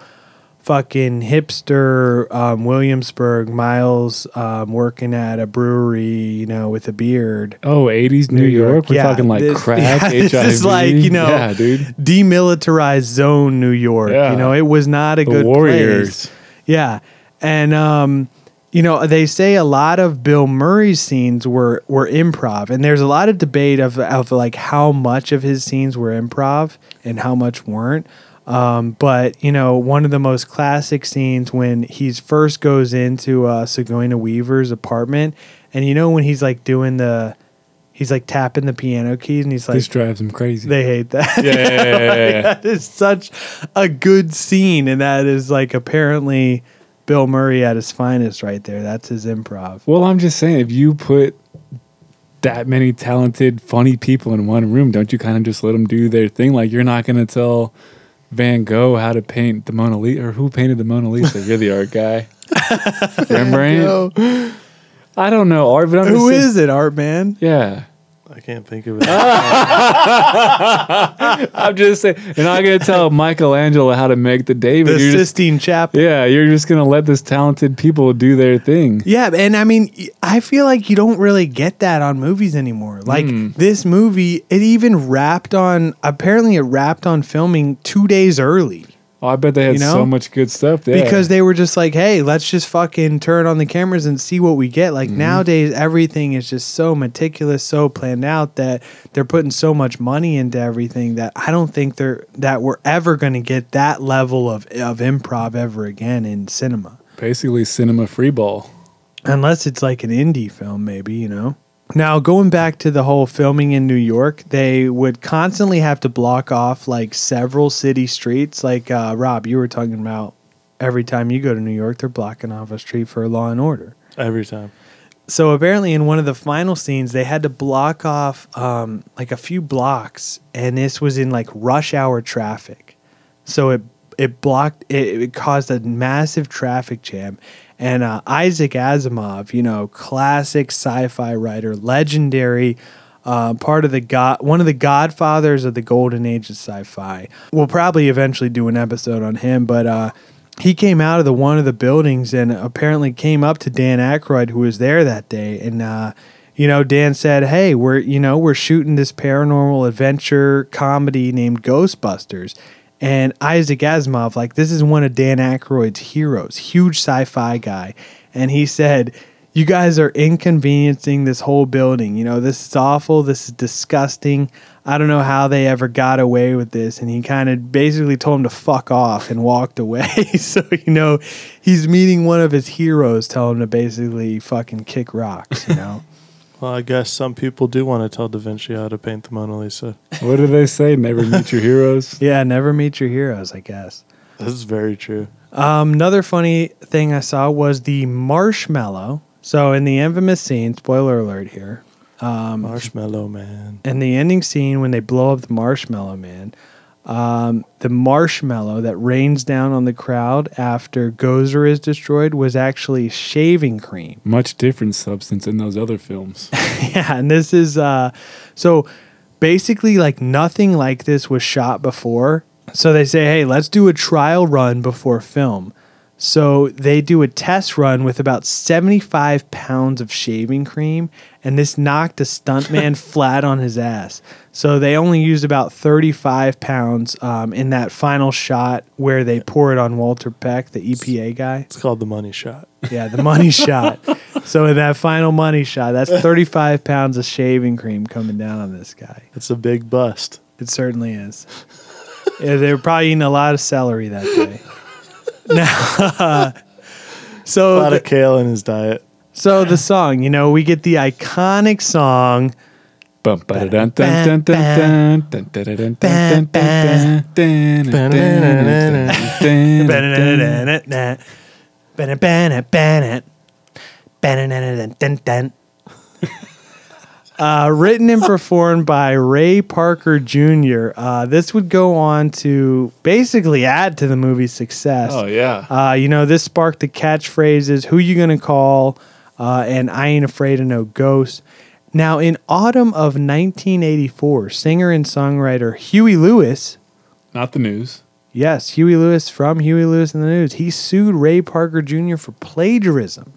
fucking hipster um, Williamsburg, Miles um, working at a brewery, you know, with a beard. Oh, 80s New, York? We're Yeah, talking like this- crack, yeah, HIV. this is like, you know, Yeah, dude. demilitarized zone New York. Yeah. You know, it was not a The good Warriors. place. Yeah. And um you know, they say a lot of Bill Murray's scenes were were improv, and there's a lot of debate of of like how much of his scenes were improv and how much weren't. Um, but you know, one of the most classic scenes when he's first goes into uh, Sigourney Weaver's apartment, and you know when he's like doing the, he's like tapping the piano keys, and he's like, this drives him crazy. they hate that. yeah, yeah, yeah, yeah, yeah. that is such a good scene, and that is like apparently Bill Murray at his finest right there. That's his improv. Well, I'm just saying, if you put that many talented, funny people in one room, don't you kind of just let them do their thing? Like, you're not going to tell Van Gogh how to paint the Mona Lisa, or who painted the Mona Lisa? You're the art guy. Rembrandt? I don't know art, but I'm Who saying- it, Art Man? Yeah. I can't think of it. I'm just saying, you're not gonna tell Michelangelo how to make the David. The You're just, Sistine Chapel. yeah, you're just gonna let this talented people do their thing. Yeah, and I mean, I feel like you don't really get that on movies anymore. Like Hmm. this movie, it even wrapped on. Apparently, it wrapped on filming two days early Oh, I bet they had You know? so much good stuff there because they were just like, "Hey, let's just fucking turn on the cameras and see what we get." Mm-hmm. Like nowadays, everything is just so meticulous, so planned out that they're putting so much money into everything that I don't think they're that we're ever going to get that level of of improv ever again in cinema. basically cinema free ball. unless it's like an indie film maybe you know now going back to the whole filming in new york they would constantly have to block off like several city streets. Like uh, rob you were talking about every time you go to new york they're blocking off a street for law and order. Every time. so apparently in one of the final scenes they had to block off um, like a few blocks and this was in like rush hour traffic. So it it blocked it, it caused a massive traffic jam and uh, isaac asimov you know classic sci-fi writer legendary uh, part of the god one of the godfathers of the golden age of sci-fi we'll probably eventually do an episode on him but uh, he came out of the one of the buildings and apparently came up to Dan Aykroyd, who was there that day, and uh, you know, Dan said, "Hey, we're you know we're shooting this paranormal adventure comedy named Ghostbusters." And Isaac Asimov, like this is one of Dan Aykroyd's heroes, huge sci-fi guy, and he said, "You guys are inconveniencing this whole building. You know, this is awful. This is disgusting. I don't know how they ever got away with this." And he kind of basically told him to fuck off and walked away. so you know, he's meeting one of his heroes, telling him to basically fucking kick rocks. You know. Well, I guess some people do want to tell Da Vinci how to paint the Mona Lisa. What do they say? Never meet your heroes. Yeah, never meet your heroes, I guess. This is very true. Um, another funny thing I saw was the marshmallow. So in the infamous scene, spoiler alert here, Marshmallow Man. in the ending scene when they blow up the marshmallow man, um, the marshmallow that rains down on the crowd after Gozer is destroyed was actually shaving cream. Much different substance in those other films. yeah, and this is uh so basically like nothing like this was shot before. So they say, "Hey, let's do a trial run before film." So they do a test run with about 75 pounds of shaving cream, and this knocked a stuntman flat on his ass. So they only used about 35 pounds um, in that final shot where they pour it on Walter Peck, the EPA guy. It's called the money shot. Yeah, the money shot. So in that final money shot, that's 35 pounds of shaving cream coming down on this guy. It's a big bust. It certainly is. yeah, they were probably eating a lot of celery that day. Now, A lot the, of kale in his diet. so the song, you know, we get the iconic song. Uh, written and performed by Ray Parker Jr. Uh, this would go on to basically add to the movie's success. Oh yeah. Uh, you know, this sparked the catchphrases "Who you gonna call?" Uh, and "I ain't afraid of no ghosts." Now, in autumn of 1984, singer and songwriter Huey Lewis, Not the news. yes, Huey Lewis from Huey Lewis and the News, he sued Ray Parker Jr. for plagiarism,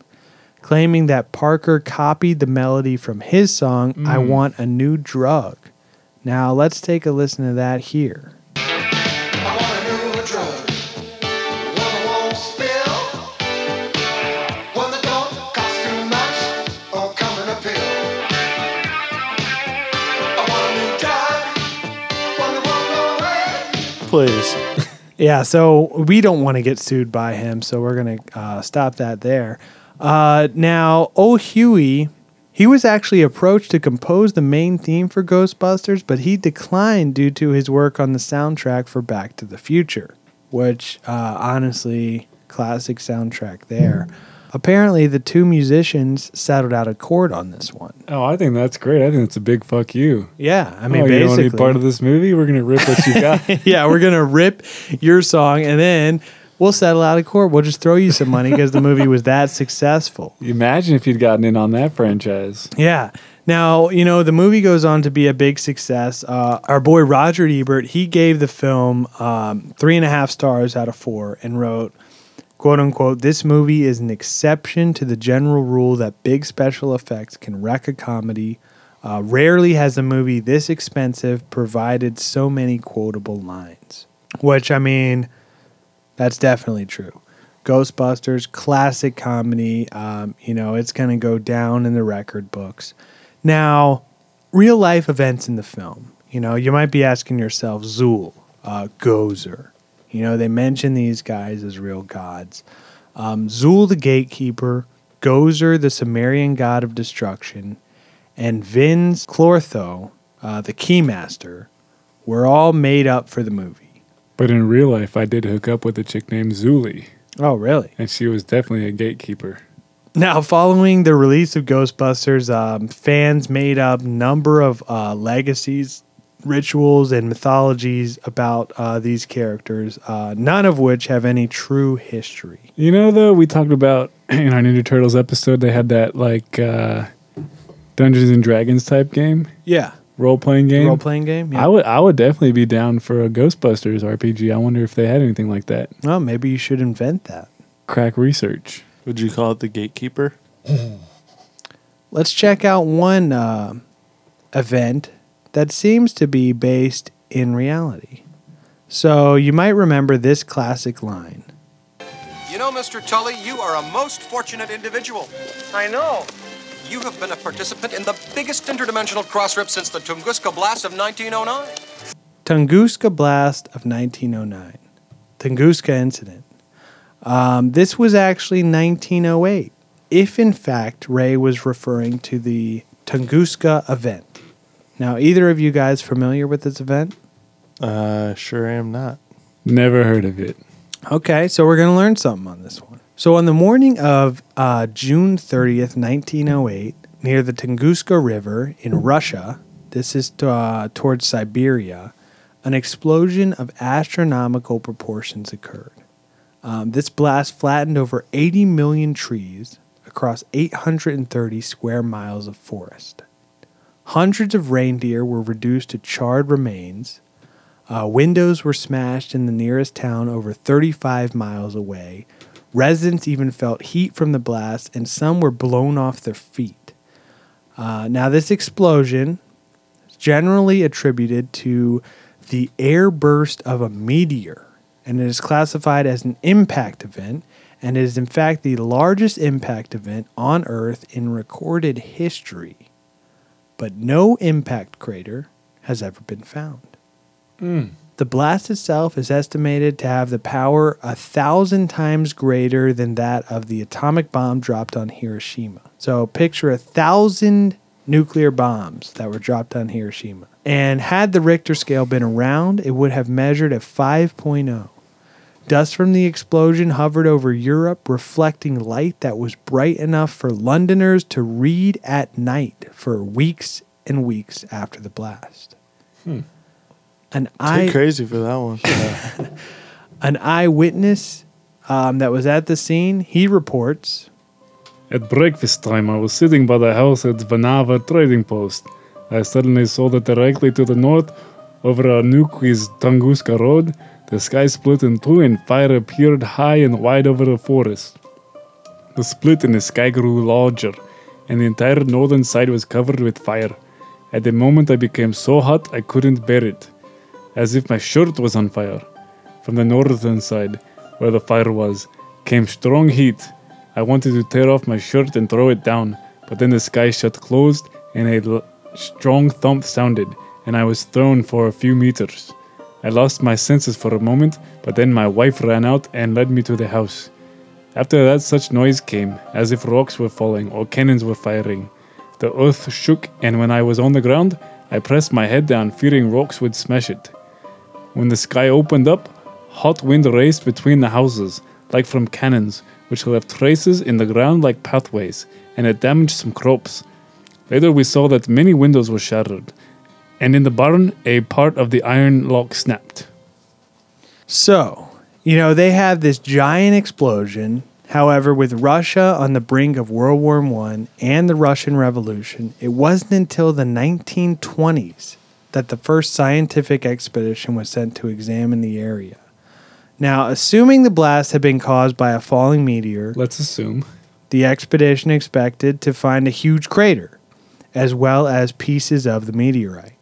claiming that Parker copied the melody from his song, mm. I Want a New Drug. Now, let's take a listen to that here. please. yeah, so we don't want to get sued by him, so we're going to uh, stop that there. Uh, now, Oh Huey, he was actually approached to compose the main theme for Ghostbusters, but he declined due to his work on the soundtrack for Back to the Future, which uh, honestly, classic soundtrack there. Apparently, the two musicians settled out of court on this one. Oh, I think that's great. I think it's a big fuck you. Yeah, I mean, oh, you don't want to be part of this movie? We're gonna rip what you got. yeah, we're gonna rip your song and then we'll settle out of court. We'll just throw you some money because the movie was that successful. Imagine if you'd gotten in on that franchise. Yeah. Now, you know, the movie goes on to be a big success. Uh, our boy Roger Ebert, he gave the film um, three and a half stars out of four and wrote, quote unquote, this movie is an exception to the general rule that big special effects can wreck a comedy. Uh, rarely has a movie this expensive provided so many quotable lines. Which, I mean, that's definitely true. Ghostbusters, classic comedy. Um, you know, it's going to go down in the record books. Now, real life events in the film. You know, you might be asking yourself, Zool, uh, Gozer. You know, they mention these guys as real gods. Um, Zool, the gatekeeper, Gozer, the Sumerian god of destruction, and Vinz Clortho, uh, the keymaster, were all made up for the movie. But in real life, I did hook up with a chick named Zuli, Oh, really? and she was definitely a gatekeeper. Now, following the release of Ghostbusters, um, fans made up number of uh, legacies, rituals, and mythologies about uh, these characters, uh, none of which have any true history. You know, though, we talked about in our Ninja Turtles episode, they had that like uh, Dungeons and Dragons type game, Yeah, role playing game. role playing game. Yeah. I would, I would definitely be down for a Ghostbusters RPG. I wonder if they had anything like that. well, maybe you should invent that. Crack research. Would you call it the gatekeeper? Let's check out one uh, event that seems to be based in reality. So you might remember this classic line. You know, Mr. Tully, you are a most fortunate individual. I know. You have been a participant in the biggest interdimensional crossrip since the Tunguska Blast of 1909. Tunguska Blast of 1909, Tunguska Incident. Um, this was actually 1908, if in fact Ray was referring to the Tunguska event. Now, either of you guys familiar with this event? Uh, sure am not. Never heard of it. Okay, so we're going to learn something on this one. So, on the morning of uh, June 30th, 1908, near the Tunguska River in Russia, this is uh, towards Siberia, an explosion of astronomical proportions occurred. Um, this blast flattened over 80 million trees across 830 square miles of forest. Hundreds of reindeer were reduced to charred remains. Uh, windows were smashed in the nearest town over 35 miles away. Residents even felt heat from the blast, and some were blown off their feet. Uh, now, this explosion is generally attributed to the air burst of a meteor, and it is classified as an impact event, and it is in fact the largest impact event on Earth in recorded history. But no impact crater has ever been found. The blast itself is estimated to have the power a thousand times greater than that of the atomic bomb dropped on Hiroshima. So picture a thousand nuclear bombs that were dropped on Hiroshima. And had the Richter scale been around, it would have measured at 5.0. Dust from the explosion hovered over Europe, reflecting light that was bright enough for Londoners to read at night for weeks and weeks after the blast. Hmm. An Too eye, crazy for that one. an eyewitness um, that was at the scene, he reports, At breakfast time, I was sitting by the house at Vanava trading post. I suddenly saw that directly to the north, over Anuki's Tunguska Road, the sky split in two and fire appeared high and wide over the forest. The split in the sky grew larger, and the entire northern side was covered with fire. At the moment, I became so hot I couldn't bear it, as if my shirt was on fire. From the northern side, where the fire was, came strong heat. I wanted to tear off my shirt and throw it down, but then the sky shut closed and a l- strong thump sounded, and I was thrown for a few meters. I lost my senses for a moment, but then my wife ran out and led me to the house. After that, such noise came, as if rocks were falling or cannons were firing. The earth shook, and when I was on the ground, I pressed my head down, fearing rocks would smash it. When the sky opened up, hot wind raced between the houses, like from cannons, which left traces in the ground like pathways, and it damaged some crops. Later, we saw that many windows were shattered, and in the barn, a part of the iron lock snapped. So, you know, they have this giant explosion However, with Russia on the brink of World War I and the Russian Revolution, it wasn't until the 1920s that the first scientific expedition was sent to examine the area. Now, assuming the blast had been caused by a falling meteor, let's assume the expedition expected to find a huge crater as well as pieces of the meteorite.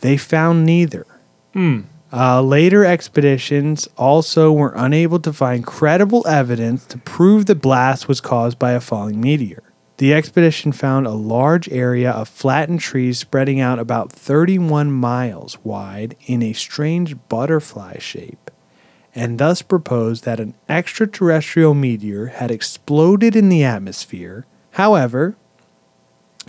They found neither. Hmm. Uh, later expeditions also were unable to find credible evidence to prove the blast was caused by a falling meteor. The expedition found a large area of flattened trees spreading out about 31 miles wide in a strange butterfly shape, and thus proposed that an extraterrestrial meteor had exploded in the atmosphere. However,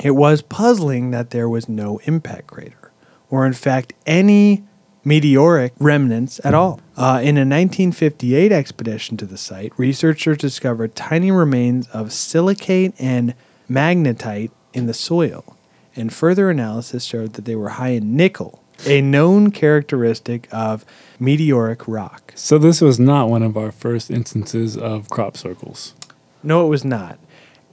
it was puzzling that there was no impact crater, or in fact, any meteoric remnants at all. Uh, in a 1958 expedition to the site, researchers discovered tiny remains of silicate and magnetite in the soil, and further analysis showed that they were high in nickel, a known characteristic of meteoric rock. So this was not one of our first instances of crop circles. No, it was not.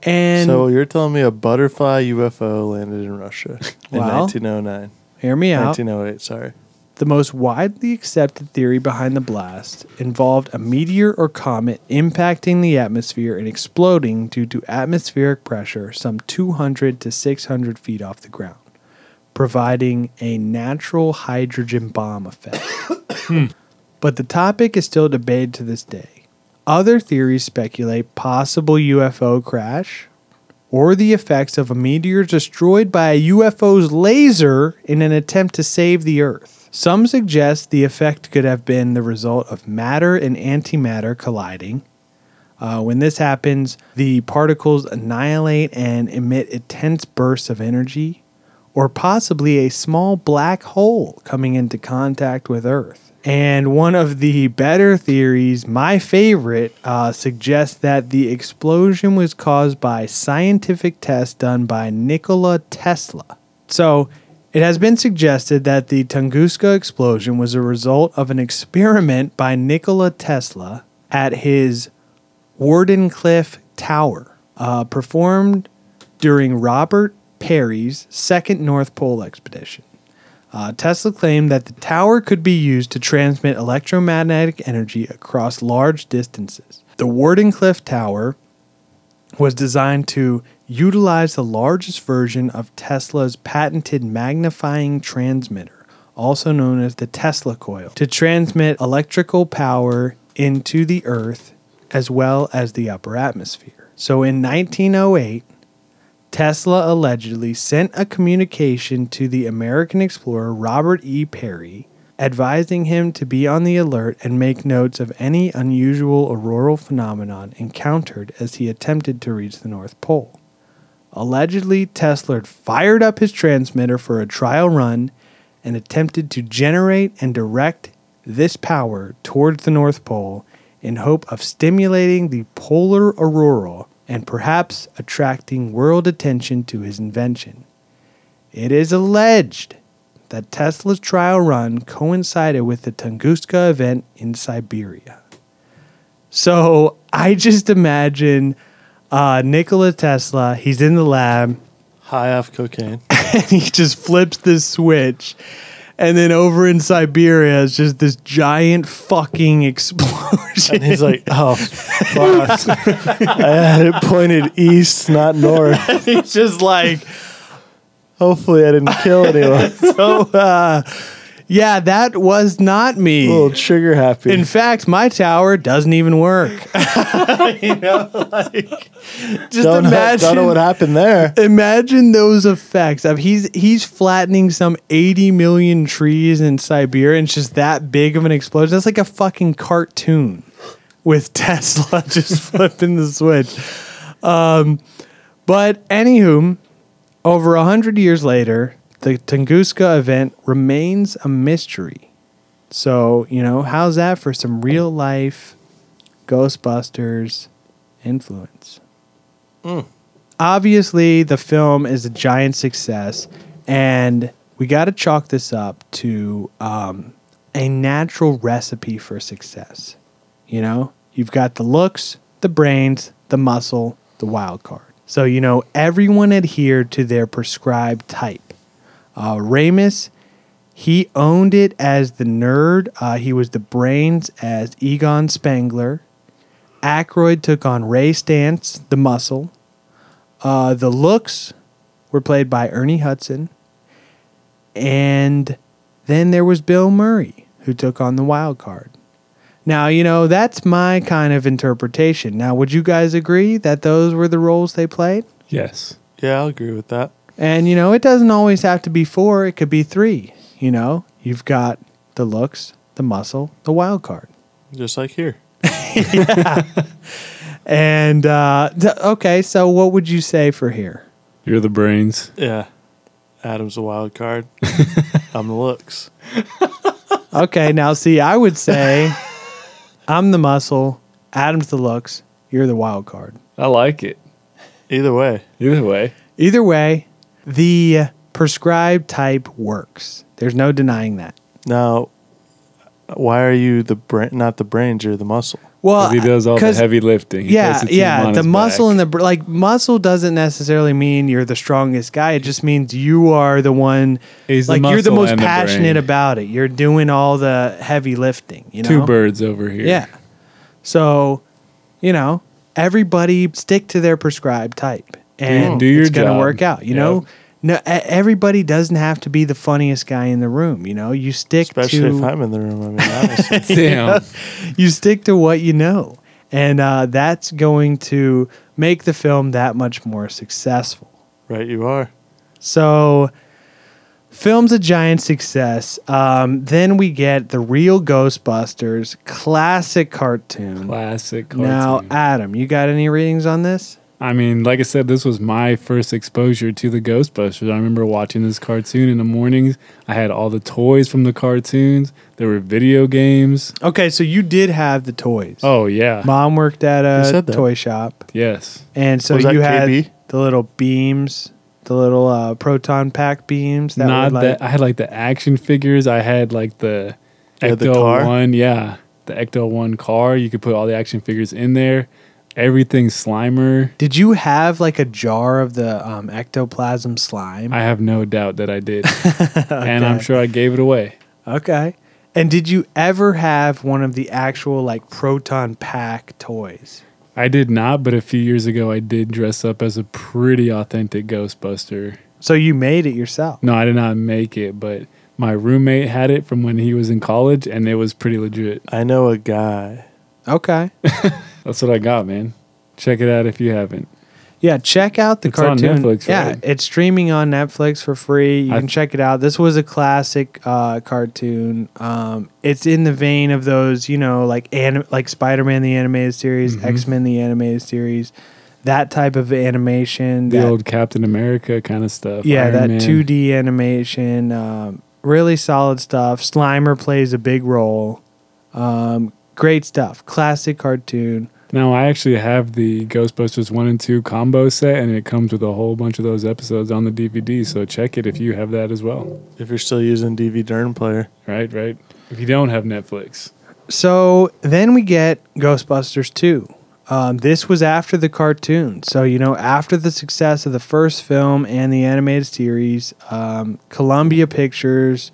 And so you're telling me a butterfly UFO landed in Russia in Well, 1909? hear me out. 1908, sorry. The most widely accepted theory behind the blast involved a meteor or comet impacting the atmosphere and exploding due to atmospheric pressure some 200 to 600 feet off the ground, providing a natural hydrogen bomb effect. but the topic is still debated to this day. Other theories speculate possible UFO crash or the effects of a meteor destroyed by a UFO's laser in an attempt to save the Earth. Some suggest the effect could have been the result of matter and antimatter colliding. Uh, when this happens, the particles annihilate and emit intense bursts of energy, or possibly a small black hole coming into contact with Earth. And one of the better theories, my favorite, uh, suggests that the explosion was caused by scientific tests done by Nikola Tesla. So, it has been suggested that the Tunguska explosion was a result of an experiment by Nikola Tesla at his Wardenclyffe Tower, uh, performed during Robert Peary's second North Pole expedition. Uh, Tesla claimed that the tower could be used to transmit electromagnetic energy across large distances. The Wardenclyffe Tower was designed to utilize the largest version of Tesla's patented magnifying transmitter, also known as the Tesla coil, to transmit electrical power into the Earth as well as the upper atmosphere. So in 1908, Tesla allegedly sent a communication to the American explorer Robert E. Peary, advising him to be on the alert and make notes of any unusual auroral phenomenon encountered as he attempted to reach the North Pole. Allegedly, Tesla fired up his transmitter for a trial run and attempted to generate and direct this power towards the North Pole in hope of stimulating the polar aurora and perhaps attracting world attention to his invention. It is alleged that Tesla's trial run coincided with the Tunguska event in Siberia. So I just imagine uh, Nikola Tesla, he's in the lab, high off cocaine, and he just flips this switch. And then over in Siberia is just this giant fucking explosion. And he's like, oh, fuck. I had it pointed east, not north. he's just like, hopefully I didn't kill anyone. so, uh, yeah, that was not me. A little trigger happy. In fact, my tower doesn't even work. you know, like just don't, know, imagine. don't know what happened there. Imagine those effects of he's he's flattening some 80 million trees in Siberia and it's just that big of an explosion. That's like a fucking cartoon with Tesla just flipping the switch. Um, but anywho, over a hundred years later, the Tunguska event remains a mystery. So, you know, how's that for some real life Ghostbusters influence? Mm. Obviously, the film is a giant success, and we got to chalk this up to um, a natural recipe for success. You know, you've got the looks, the brains, the muscle, the wild card. So, you know, everyone adhered to their prescribed type. Uh, Ramis, he owned it as the nerd. Uh, he was the brains as Egon Spengler. Aykroyd took on Ray Stantz, the muscle. Uh, the looks were played by Ernie Hudson. And then there was Bill Murray, who took on the wild card. Now, you know, that's my kind of interpretation. Now, would you guys agree that those were the roles they played? Yes. Yeah, I'll agree with that. And, you know, it doesn't always have to be four, it could be three. You know, you've got the looks, the muscle, the wild card. Just like here. And, uh, th- okay, so what would you say for here? You're the brains. Yeah. Adam's a wild card. I'm the looks. Okay, now see, I would say I'm the muscle, Adam's the looks, you're the wild card. I like it. Either way. Either way. Either way, the prescribed type works. There's no denying that. Now, why are you the brain? Not the brains. You're the muscle. Well, he does all the 'cause- heavy lifting. He yeah, puts the yeah. The muscle back. and the like muscle doesn't necessarily mean you're the strongest guy. It just means you are the one. He's the like you're the most and the passionate about it. You're doing all the heavy lifting. You know, Two birds over here. Yeah. So, you know, everybody stick to their prescribed type, and do your it's gonna work out. You Yeah. know, no, everybody doesn't have to be the funniest guy in the room. You know, you stick Especially to if I'm in the room. I mean, honestly. Damn. you stick to what you know, and uh, that's going to make the film that much more successful. right, you are. So, film's a giant success. Um, then we get the real Ghostbusters classic cartoon. Classic cartoon. Now, Adam, you got any readings on this? I mean, like I said, this was my first exposure to the Ghostbusters. I remember watching this cartoon in the mornings. I had all the toys from the cartoons. There were video games. Okay, so you did have the toys. Oh yeah, Mom worked at Who a said that? toy shop, yes. and so Was that you had KB? the little beams, the little uh, proton pack beams. That Not would, like, that I had like the action figures. I had like the You the Ecto car? One. Yeah, the Ecto One car. You could put all the action figures in there. Everything Slimer. Did you have like a jar of the um, ectoplasm slime? I have no doubt that I did, and I'm sure I gave it away. okay. And did you ever have one of the actual like proton pack toys? I did not, but a few years ago, I did dress up as a pretty authentic Ghostbuster. So you made it yourself. No, I did not make it, but my roommate had it from when he was in college, and it was pretty legit. I know a guy. Okay. That's what I got, man. Check it out if you haven't. Yeah, check out the It's on cartoon. Netflix, yeah, right? it's streaming on Netflix for free. You I- can check it out. This was a classic uh, cartoon. Um, it's in the vein of those, you know, like anim- like Spider-Man the animated series, Mm-hmm. X-Men the animated series, that type of animation. The that, old Captain America kind of stuff. yeah, Iron that Man. 2D animation. Um, really solid stuff. Slimer plays a big role. Um, great stuff. Classic cartoon. Now I actually have the Ghostbusters one and two combo set, and it comes with a whole bunch of those episodes on the DVD. So check it if you have that as well. If you're still using DV Dern player, Right, right. If you don't have Netflix, So then we get Ghostbusters 2. Um, this was after the cartoon. So, you know, after the success of the first film and the animated series, um, Columbia Pictures,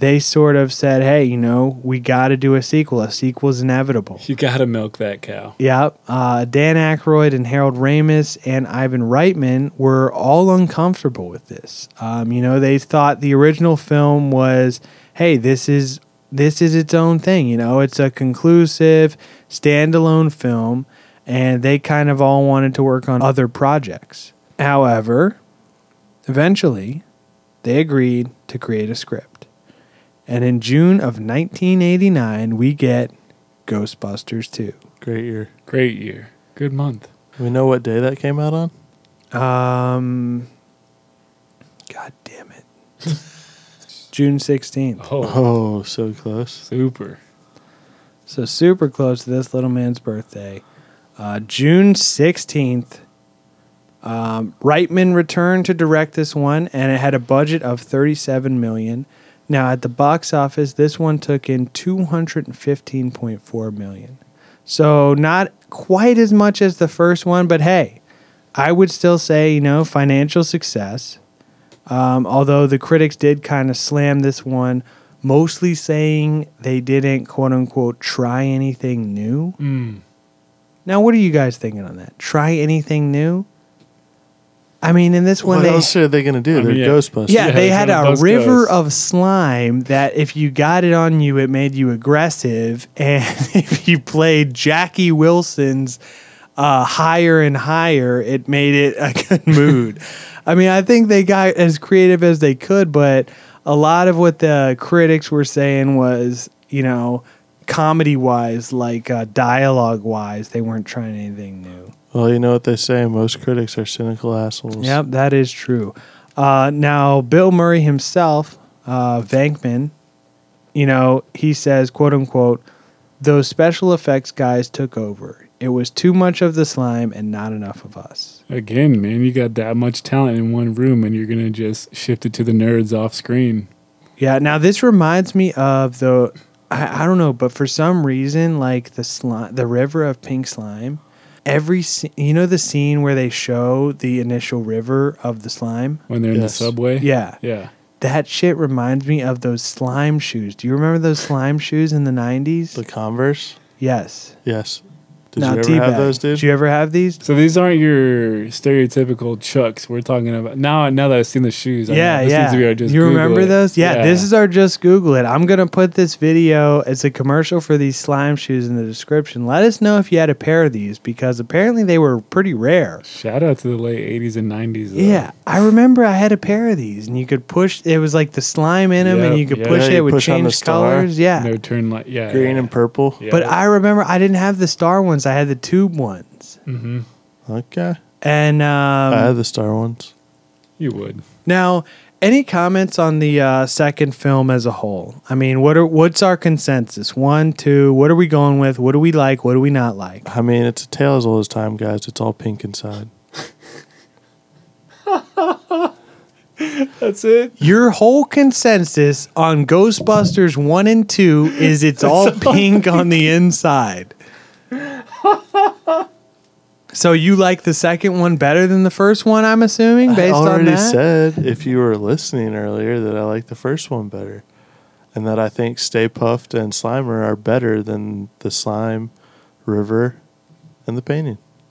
they sort of said, hey, you know, we got to do a sequel. A sequel's inevitable. you gotta milk that cow. Yep. Uh, Dan Aykroyd and Harold Ramis and Ivan Reitman were all uncomfortable with this. Um, you know, they thought the original film was, hey, this is this is its own thing. You know, it's a conclusive standalone film, and they kind of all wanted to work on other projects. However, eventually, they agreed to create a script. And in June of 1989, we get Ghostbusters 2. great year. Great year, good month. We know what day that came out on. Um, God damn it. June 16th. Oh, Oh, so close. super. So super close to this little man's birthday. Uh, June 16th. Um, Reitman returned to direct this one, and it had a budget of 37 million. Now at the box office, this one took in 215.4 million. So not quite as much as the first one, but hey, I would still say, you know, financial success. Um, although the critics did kind of slam this one, mostly saying they didn't quote unquote try anything new. Mm. Now, what are you guys thinking on that? Try anything new? I mean, in this one, what they else are they going to do? I They're mean, yeah. Ghostbusters. yeah, they it's had one of a those river ghosts. of slime that if you got it on you, it made you aggressive. And if you played Jackie Wilson's uh, higher and higher, it made it a good mood. I mean, I think they got as creative as they could, but a lot of what the critics were saying was, you know, comedy wise, like uh, dialogue wise, they weren't trying anything new. Well, you know what they say. Most critics are cynical assholes. Yep, that is true. Uh, now, Bill Murray himself, uh, Venkman, you know, he says, quote unquote, those special effects guys took over. It was too much of the slime and not enough of us. Again, man, you got that much talent in one room, and you're gonna just shift it to the nerds off screen. Yeah, now this reminds me of the, I, I don't know, but for some reason, like the slime, the river of pink slime, every, sce- you know, the scene where they show the initial river of the slime? When they're in the subway. Yeah. Yeah. That shit reminds me of those slime shoes. Do you remember those slime shoes in the 90s? The Converse. yes. Yes. Did Now, you ever Teabag, have those, dude? Did you ever have these? So these aren't your stereotypical Chucks. We're talking about now. Now that I've seen the shoes, I know yeah, this yeah. needs to be our just you Google remember it. those? Yeah, this is our just Google it. I'm gonna put this video as a commercial for these slime shoes in the description. Let us know if you had a pair of these because apparently they were pretty rare. Shout out to the late '80s and '90s. though. Yeah, I remember I had a pair of these, and you could push. It was like the slime in them, and Yep, you could yeah. push Yeah, it. you It would push on the change star. colors. Yeah, No turn like yeah. Green yeah. and purple. Yeah. but I remember I didn't have the star ones. I had the tube ones, hmm Okay. and um, I had the star ones. You would. Now, any comments on the uh, second film as a whole? I mean, what are what's our consensus? One, two. What are we going with? What do we like? What do we not like? I mean, it's a tale as old as time, guys. It's all pink inside. That's it. Your whole consensus on Ghostbusters one and two is it's all pink on the inside. So you like the second one better than the first one? I'm assuming based I on already that. said, if you were listening earlier, that I like the first one better, and that I think Stay Puft and Slimer are better than the Slime, River, and the painting.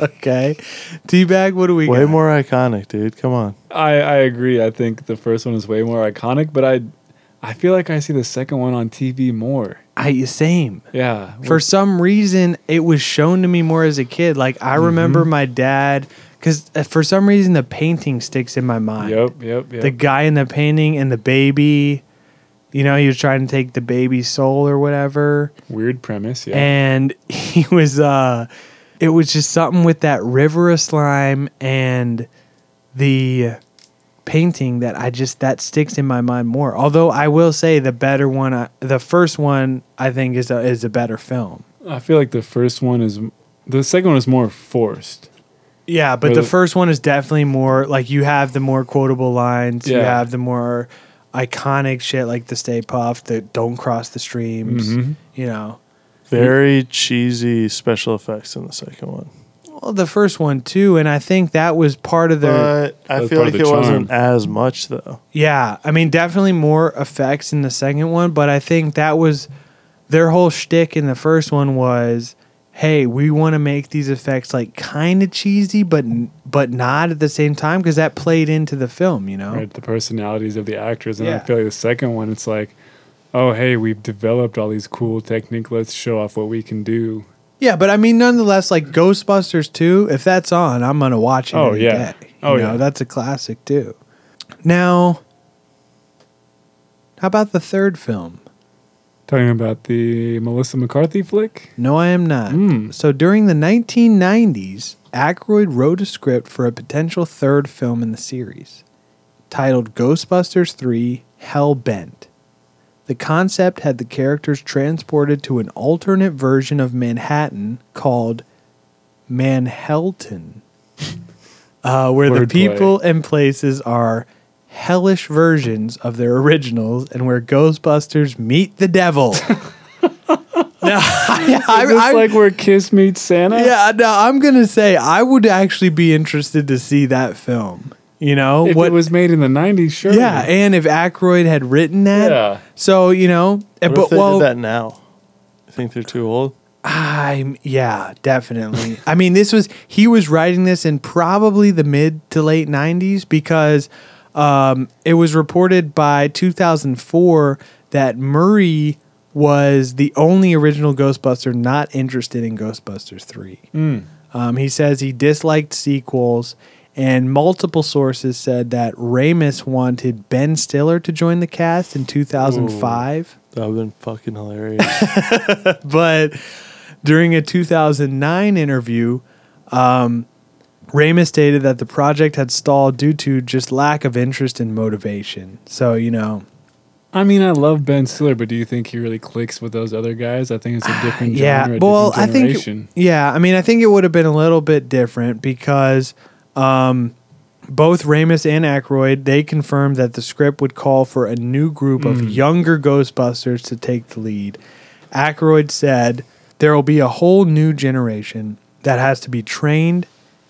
okay, Teabag. What do we Way got? more iconic, dude. Come on. I I agree. I think the first one is way more iconic, but I I feel like I see the second one on TV more. I same. Yeah. For some reason, it was shown to me more as a kid. Like I remember Mm-hmm. my dad, because for some reason the painting sticks in my mind. Yep. Yep. Yep. The guy in the painting and the baby, you know, he was trying to take the baby's soul or whatever, Weird premise. Yeah. and he was. uh It was just something with that river of slime and the painting that I just that sticks in my mind more. Although I will say the better one, uh, the first one, I think is a, is a better film. I feel like the first one is the second one is more forced. Yeah, but Or the the- first one is definitely more like you have the more quotable lines. You Yeah. have the more iconic shit like the Stay Puft, the Don't Cross the Streams. Mhm. You know, Very cheesy special effects in the second one. Well, the first one too, and I think that was part of the. But I That's feel part like of it the wasn't as much, though. yeah, I mean, definitely more effects in the second one, but I think that was their whole shtick in the first one was. Hey, we want to make these effects like kind of cheesy, but but not at the same time because that played into the film, you know. Right. The personalities of the actors, and I Yeah. feel like the second one, it's like, oh hey, we've developed all these cool technique. Let's show off what we can do. Yeah, but I mean, nonetheless, like Ghostbusters 2, if that's on, I'm going to watch it. Oh, yeah. day. Oh, you know, yeah. That's a classic, too. Now, how about the third film? Talking about the Melissa McCarthy flick. No, I am not. Hmm. So during the 1990s, Aykroyd wrote a script for a potential third film in the series titled Ghostbusters 3 Hell Bent. The concept had the characters transported to an alternate version of Manhattan called Manhellton, uh, where the Wordplay. people and places are hellish versions of their originals and where Ghostbusters meet the devil. I, Is this I- like where Kiss meets Santa? yeah, no, I'm gonna say I would actually be interested to see that film. You know If what it was made in the '90s, sure. Yeah, and if Aykroyd had written that, Yeah. So you know, eh, What but if they well, did that now? I think they're too old? I'm yeah, definitely. I mean, this was he was writing this in probably the mid to late '90s because um, it was reported by 2004 that Murray was the only original Ghostbuster not interested in Ghostbusters three. Um, he says he disliked sequels, and multiple sources said that Ramis wanted Ben Stiller to join the cast in 2005 That would have been fucking hilarious. but during a 2009 interview, um, Ramis stated that the project had stalled due to just lack of interest and motivation. So, you know, I mean, I love Ben Stiller, but do you think he really clicks with those other guys? I think it's a different yeah. genre, Well, I think, yeah, I mean, I think it would have been a little bit different because um, both Ramis and Aykroyd they confirmed that the script would call for a new group of Mm. younger Ghostbusters to take the lead. Aykroyd said there will be a whole new generation that has to be trained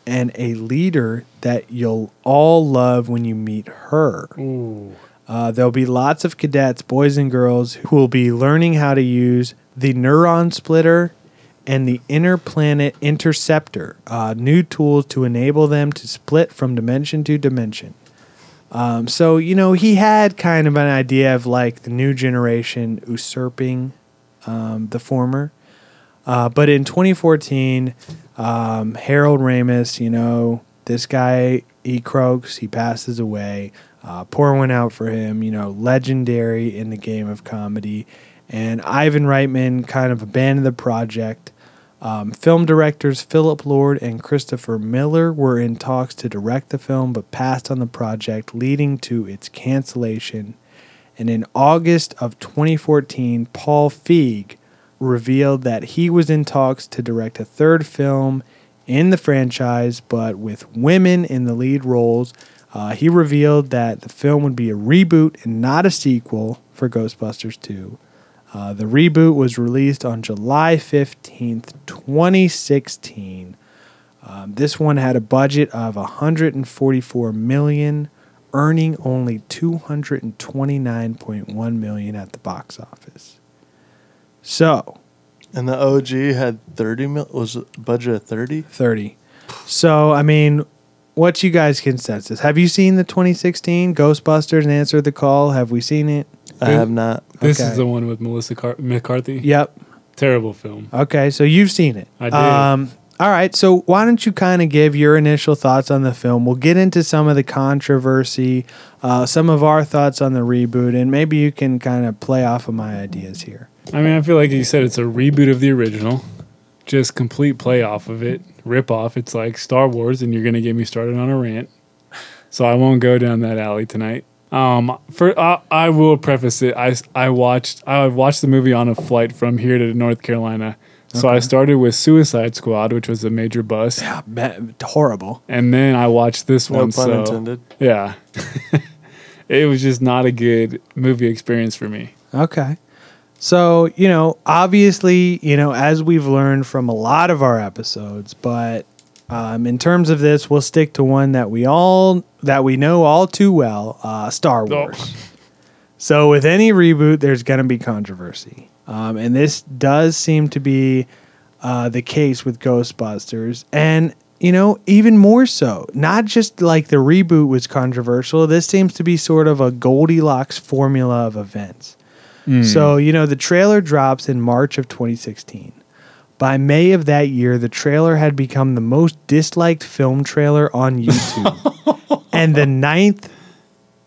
and a leader that you'll all love when you meet her. Uh, there'll be lots of cadets, boys and girls, who will be learning how to use the neuron splitter and the interplanet interceptor, uh, new tools to enable them to split from dimension to dimension. Um, so, you know, he had kind of an idea of like the new generation usurping um, the former. Uh, but in 2014, um, Harold Ramis, you know, this guy, he croaks, he passes away. Uh, pour one out for him, you know, legendary in the game of comedy. And Ivan Reitman kind of abandoned the project. Um, film directors Philip Lord and Christopher Miller were in talks to direct the film, but passed on the project, leading to its cancellation. And in August of 2014, Paul Feig revealed that he was in talks to direct a third film in the franchise, but with women in the lead roles. Uh, he revealed that the film would be a reboot and not a sequel for Ghostbusters 2. Uh, the reboot was released on July 15th, 2016. Um, this one had a budget of 144 million, earning only 229.1 million at the box office. So, and the OG had 30 mil. Was budget of 30? 30. So, I mean, what's you guys' consensus? Have you seen the 2016 Ghostbusters and Answer the Call? Have we seen it? I have not. This Okay. is the one with Melissa Car- McCarthy. Yep. Terrible film. Okay, so you've seen it. I did. Um, all right, so why don't you kind of give your initial thoughts on the film? We'll get into some of the controversy, uh, some of our thoughts on the reboot, and maybe you can kind of play off of my ideas here. I mean, I feel like you said it's a reboot of the original, just complete play off of it, rip off. It's like Star Wars, and you're gonna get me started on a rant, so I won't go down that alley tonight. Um, for I, I will preface it. I I watched I watched the movie on a flight from here to North Carolina. So I started with Suicide Squad, which was a major bust. Yeah, horrible. And then I watched this No one. pun so, intended. Yeah, it was just not a good movie experience for me. Okay. So, you know, obviously, you know, as we've learned from a lot of our episodes, but um, in terms of this, we'll stick to one that we all that we know all too well, uh, Star Wars. So, with any reboot, there's going to be controversy, um, and this does seem to be uh, the case with Ghostbusters, and you know, even more so. Not just like the reboot was controversial. This seems to be sort of a Goldilocks formula of events. Mm. So, you know, the trailer drops in March of 2016. By May of that year, the trailer had become the most disliked film trailer on YouTube and the ninth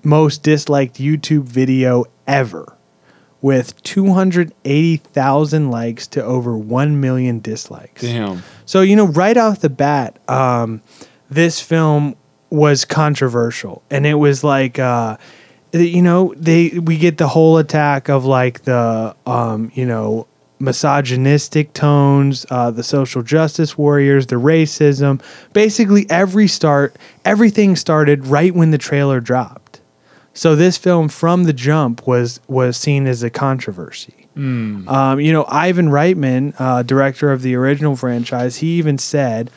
most disliked YouTube video ever, with 280,000 likes to over 1 million dislikes. Damn. So, you know, right off the bat, um, this film was controversial. And it was like, uh, you know, they we get the whole attack of like the, um, you know, misogynistic tones, uh, the social justice warriors, the racism. Basically, every start, everything started right when the trailer dropped. So this film, from the jump, was was seen as a controversy. Um, you know, Ivan Reitman, uh, director of the original franchise, he even said,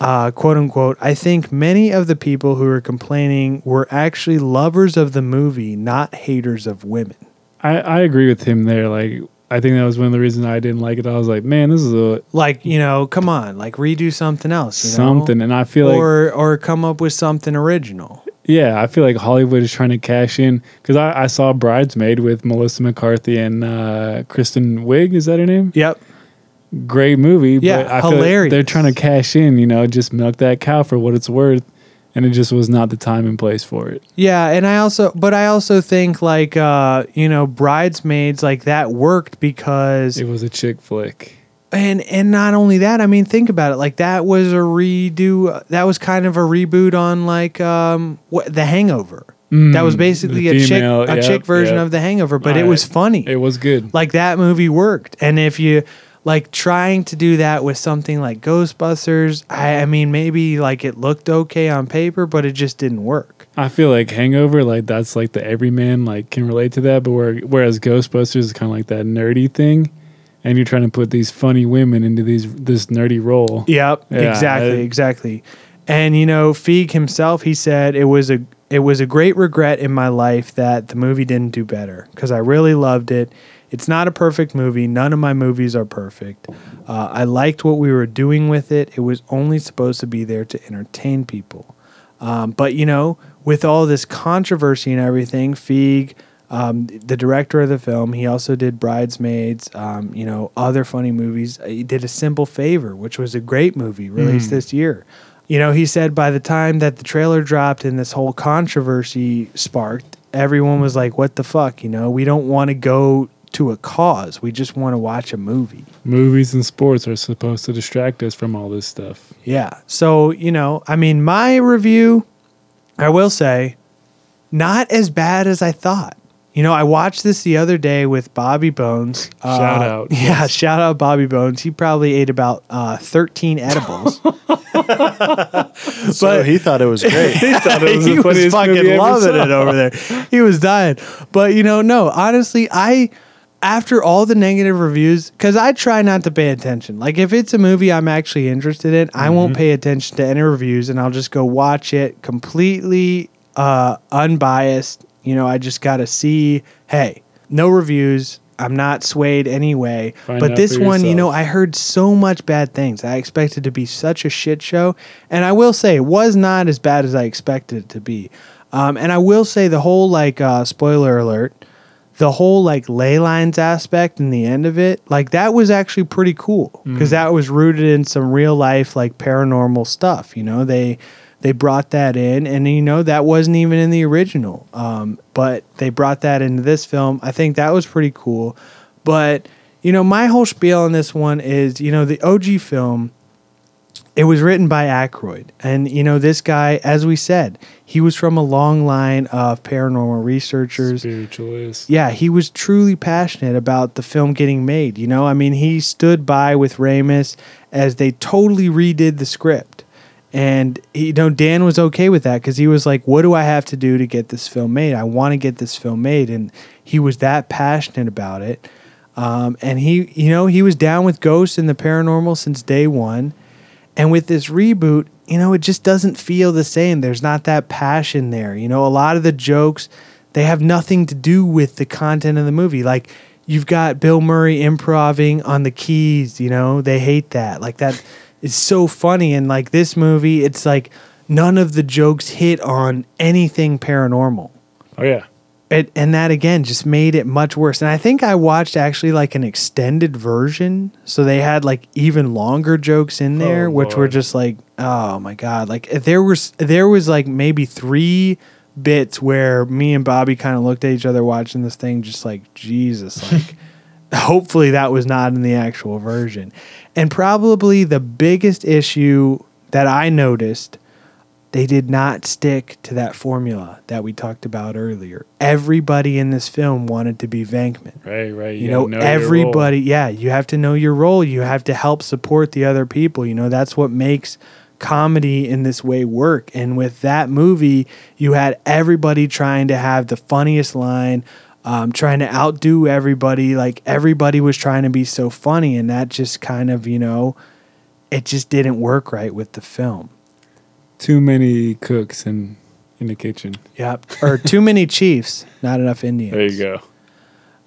uh, "quote unquote," I think many of the people who were complaining were actually lovers of the movie, not haters of women. I, I agree with him there. Like, I think that was one of the reasons I didn't like it. I was like, man, this is a Like, you know, come on, like redo something else, you know? something, and I feel like or or come up with something original. Yeah, I feel like Hollywood is trying to cash in because I, I saw Bridesmaid with Melissa McCarthy and uh, Kristen Wiig. Is that her name? Yep. Great movie. Yeah, but I feel like hilarious. they're trying to cash in. You know, just milk that cow for what it's worth, and it just was not the time and place for it. Yeah, and I also, but I also think like, uh, you know, bridesmaids like that worked because It was a chick flick. and and not only that, I mean, think about it. Like that was a redo. That was kind of a reboot on like um what The Hangover. that was Mm, basically a chick a yep, chick version yep. of The Hangover, but it Alright. was funny. It was good. like that movie worked. And if you like trying to do that with something like Ghostbusters, I, I mean, maybe like it looked okay on paper, but it just didn't work. I feel like Hangover, like that's like the everyman like can relate to that, but where, whereas Ghostbusters is kind of like that nerdy thing, and you're trying to put these funny women into these this nerdy role. Yep, Yeah, exactly, I- exactly. And you know, Feig himself, he said it was a it was a great regret in my life that the movie didn't do better because I really loved it. It's not a perfect movie. None of my movies are perfect. Uh, I liked what we were doing with it. It was only supposed to be there to entertain people. Um, but you know, with all this controversy and everything, Feig, um, the director of the film, he also did Bridesmaids. Um, you know, other funny movies. He did A Simple Favor, which was a great movie released Mm. this year. You know, he said by the time that the trailer dropped and this whole controversy sparked, everyone was like, "What the fuck?" You know, we don't want to go to a cause. We just want to watch a movie. Movies and sports are supposed to distract us from all this stuff. Yeah. So, you know, I mean, my review, I will say, not as bad as I thought. You know, I watched this the other day with Bobby Bones. Uh, Shout out, Yeah, yes. shout out Bobby Bones. He probably ate about uh, 13 edibles. so he thought it was great. He thought it was he the was funniest fucking movie I ever loving saw. it over there. He was dying. But you know, no, honestly, I after all the negative reviews, because I try not to pay attention. Like if it's a movie I'm actually interested in, I won't Mm-hmm. pay attention to any reviews, and I'll just go watch it completely uh, unbiased. You know, I just got to see. Hey, no reviews. I'm not swayed anyway. Find but this one, you know. I heard so much bad things. I expected to be such a shit show, and I will say it was not as bad as I expected it to be. Um, and I will say the whole like uh, spoiler alert, the whole like ley lines aspect and the end of it, like that was actually pretty cool because that was rooted in some real life like paranormal stuff. You know, they they brought that in, and you know that wasn't even in the original, um, but they brought that into this film. I think that was pretty cool. But you know, my whole spiel on this one is, you know, the OG film it was written by Aykroyd. And, you know, this guy, as we said, he was from a long line of paranormal researchers. Spiritualist. Yeah, he was truly passionate about the film getting made. You know, I mean, he stood by with Ramis as they totally redid the script. And, you know, Dan was okay with that because he was like, what do I have to do to get this film made? I want to get this film made. And he was that passionate about it. Um, and he, you know, he was down with ghosts and the paranormal since day one. And with this reboot, you know, it just doesn't feel the same. There's not that passion there. You know, a lot of the jokes, they have nothing to do with the content of the movie. Like, you've got Bill Murray improving on the keys, you know, they hate that. Like, that is so funny. And like this movie, it's like none of the jokes hit on anything paranormal. Oh yeah. It, and that again just made it much worse. And I think I watched actually like an extended version, so they had like even longer jokes in there, Oh, which were just like, oh my god! Like there was there was like maybe three bits where me and Bobby kind of looked at each other watching this thing, just like Jesus, like. hopefully that was not in the actual version. And probably the biggest issue that I noticed they did not stick to that formula that we talked about earlier. Everybody in this film wanted to be Venkman. Right, right. You gotta know, everybody, yeah, you have to know your role. You have to help support the other people. You know, that's what makes comedy in this way work. And with that movie, you had everybody trying to have the funniest line. um, trying to outdo everybody. Like everybody was trying to be so funny, and that just kind of you know, it just didn't work right with the film. Too many cooks in in the kitchen. Yep. Or too many chiefs, not enough Indians. There you go.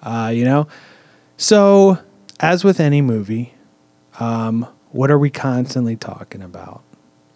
Uh, you know, so as with any movie, um, what are we constantly talking about?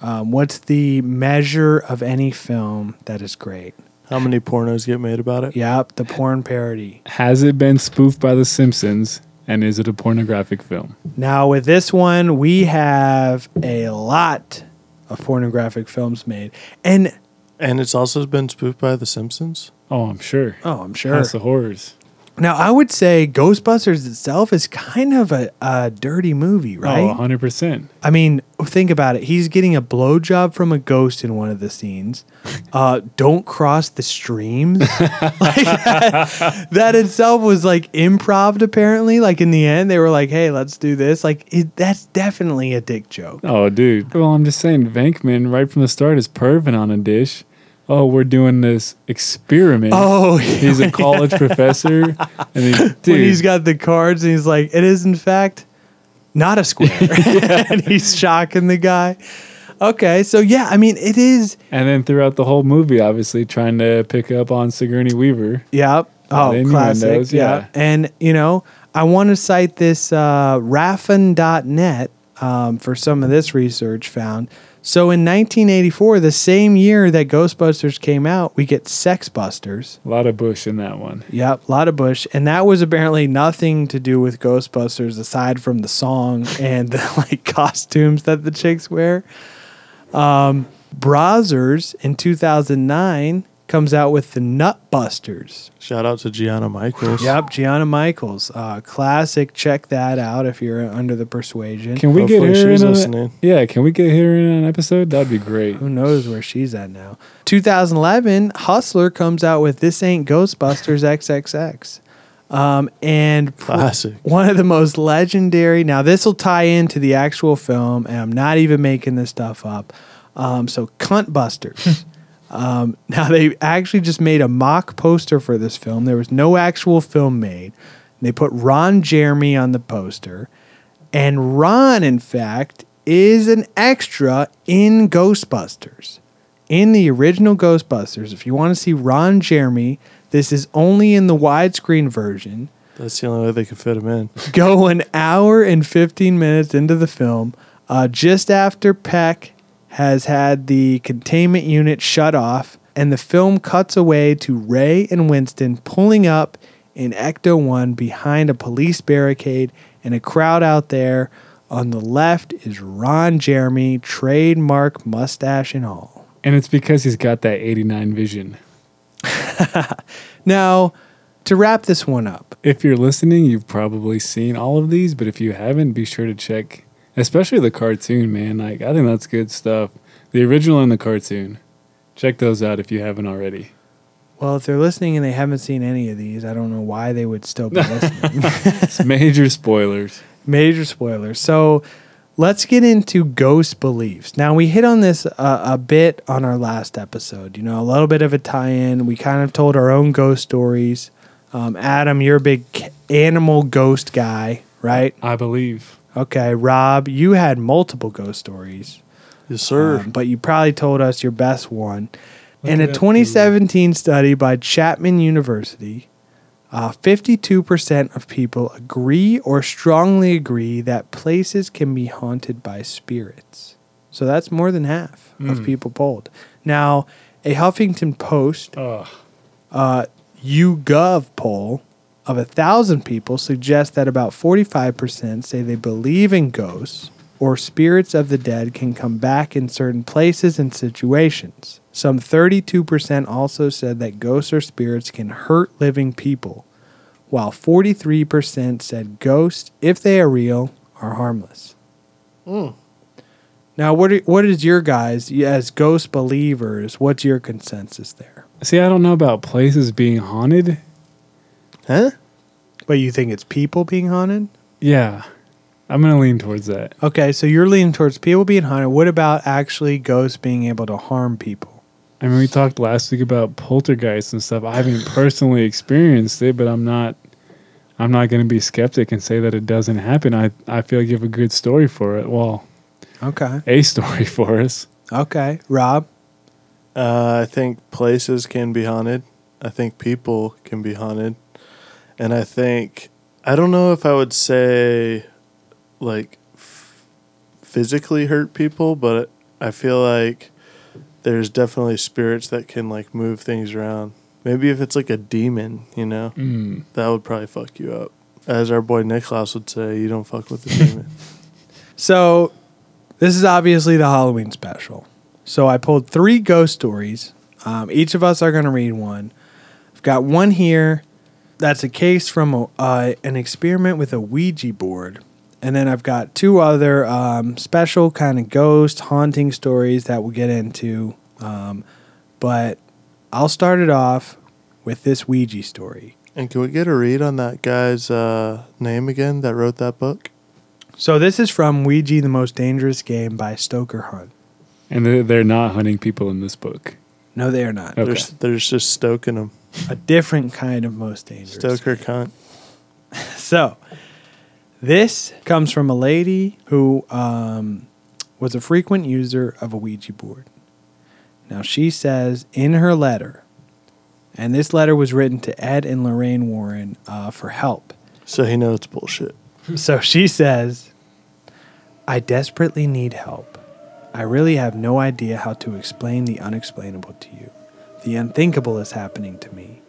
Um, what's the measure of any film that is great? How many pornos get made about it? Yep, the porn parody. Has it been spoofed by The Simpsons? And is it a pornographic film? Now, with this one, we have a lot of pornographic films made. And And it's also been spoofed by The Simpsons. Oh, I'm sure. Oh, I'm sure. House of Horrors. Now, I would say Ghostbusters itself is kind of a, a dirty movie, right? Oh, 100%. I mean, think about it. He's getting a blowjob from a ghost in one of the scenes. Uh, don't cross the streams. like that, that itself was like improv. Apparently, like in the end, they were like, "Hey, let's do this." Like it, that's definitely a dick joke. Oh, dude. Well, I'm just saying, Venkman, right from the start, is perving on a dish. Oh, we're doing this experiment. Oh, he's a college professor, and he, when dude, he's got the cards and he's like, "It is in fact not a square," and he's shocking the guy. Okay, so yeah, I mean, it is. and then throughout the whole movie, obviously trying to pick up on Sigourney Weaver. Yep. Oh, classic. yeah. yeah. And, you know, I want to cite this uh, Raffin.net um, for some of this research found. So in 1984, the same year that Ghostbusters came out, we get Sex Busters. A lot of Bush in that one. Yep, a lot of Bush. And that was apparently nothing to do with Ghostbusters aside from the song and the like costumes that the chicks wear. Um, Brazzers in 2009 comes out with the Nutbusters. Shout out to Gianna Michaels. Yep, Gianna Michaels, uh, classic. Check that out if you're under the persuasion. Can we get Hopefully her she's in? listening. A, yeah, can we get her in an episode? That'd be great. Who knows where she's at now? 2011, Hustler comes out with "This Ain't Ghostbusters XXX," um, and Classic. one of the most legendary. Now this will tie into the actual film, and I'm not even making this stuff up. Um, so, Cunt Busters. um, now they actually just made a mock poster for this film. There was no actual film made. They put Ron Jeremy on the poster, and Ron, in fact, is an extra in Ghostbusters. In the original Ghostbusters, if you want to see Ron Jeremy, this is only in the widescreen version That's the only way they could fit him in. go an hour and 15 minutes into the film, uh, just after Peck has had the containment unit shut off, and the film cuts away to Ray and Winston pulling up in Ecto 1 behind a police barricade and a crowd out there. On the left is Ron Jeremy, trademark mustache and all. And it's because he's got that 89 vision. Now, to wrap this one up, If you're listening, you've probably seen all of these, but if you haven't, be sure to check, especially the cartoon, man. Like, I think that's good stuff. The original and the cartoon. Check those out if you haven't already. well, if they're listening and they haven't seen any of these, I don't know why they would still be listening. It's major spoilers. Major spoilers. So let's get into ghost beliefs. Now, we hit on this uh, a bit on our last episode, you know, a little bit of a tie in. We kind of told our own ghost stories. Um, Adam, you're a big animal ghost guy, right? I believe. Okay. Rob, you had multiple ghost stories. Yes, sir. Um, but you probably told us your best one. Look In a it up, 2017 study by Chapman University, uh, 52% of people agree or strongly agree that places can be haunted by spirits. So that's more than half of Hmm. people polled. Now, a Huffington Post Ugh. uh, YouGov poll of a thousand people suggests that about 45% say they believe in ghosts or spirits of the dead can come back in certain places and situations. Some 32% also said that ghosts or spirits can hurt living people, while 43% said ghosts, if they are real, are harmless. Hmm. Now, what are, what is your guys as ghost believers? What's your consensus there? See, I don't know about places being haunted. Huh? But you think it's people being haunted? Yeah. I'm going to lean towards that. Okay, so you're leaning towards people being haunted. What about actually ghosts being able to harm people? I mean, we talked last week about poltergeists and stuff. I haven't personally experienced it, but I'm not. I'm not going to be skeptic and say that it doesn't happen. I I feel like you have a good story for it. Well, Okay. a story for us. Okay. Rob. Uh, I think places can be haunted. I think people can be haunted. And I think, I don't know if I would say like f- physically hurt people, but I feel like there's definitely spirits that can like move things around. Maybe if it's like a demon, you know, Mm. that would probably fuck you up. As our boy Niklaus would say, you don't fuck with the demon. So, this is obviously the Halloween special. So, I pulled three ghost stories. Um, each of us are going to read one. I've got one here that's a case from a, uh, an experiment with a Ouija board. And then I've got two other um, special kind of ghost haunting stories that we'll get into. Um, but I'll start it off with this Ouija story. And can we get a read on that guy's uh, name again that wrote that book? So, this is from Ouija, the Most Dangerous Game by Stoker Hunt. And they're, they're not hunting people in this book. No, they are not. Okay. They're, they're just stoking them. A different kind of most dangerous. Stoker cunt. So, this comes from a lady who um, was a frequent user of a Ouija board. Now, she says in her letter, and this letter was written to Ed and Lorraine Warren uh, for help. So he knows it's bullshit. So she says, I desperately need help. I really have no idea how to explain the unexplainable to you. The unthinkable is happening to me.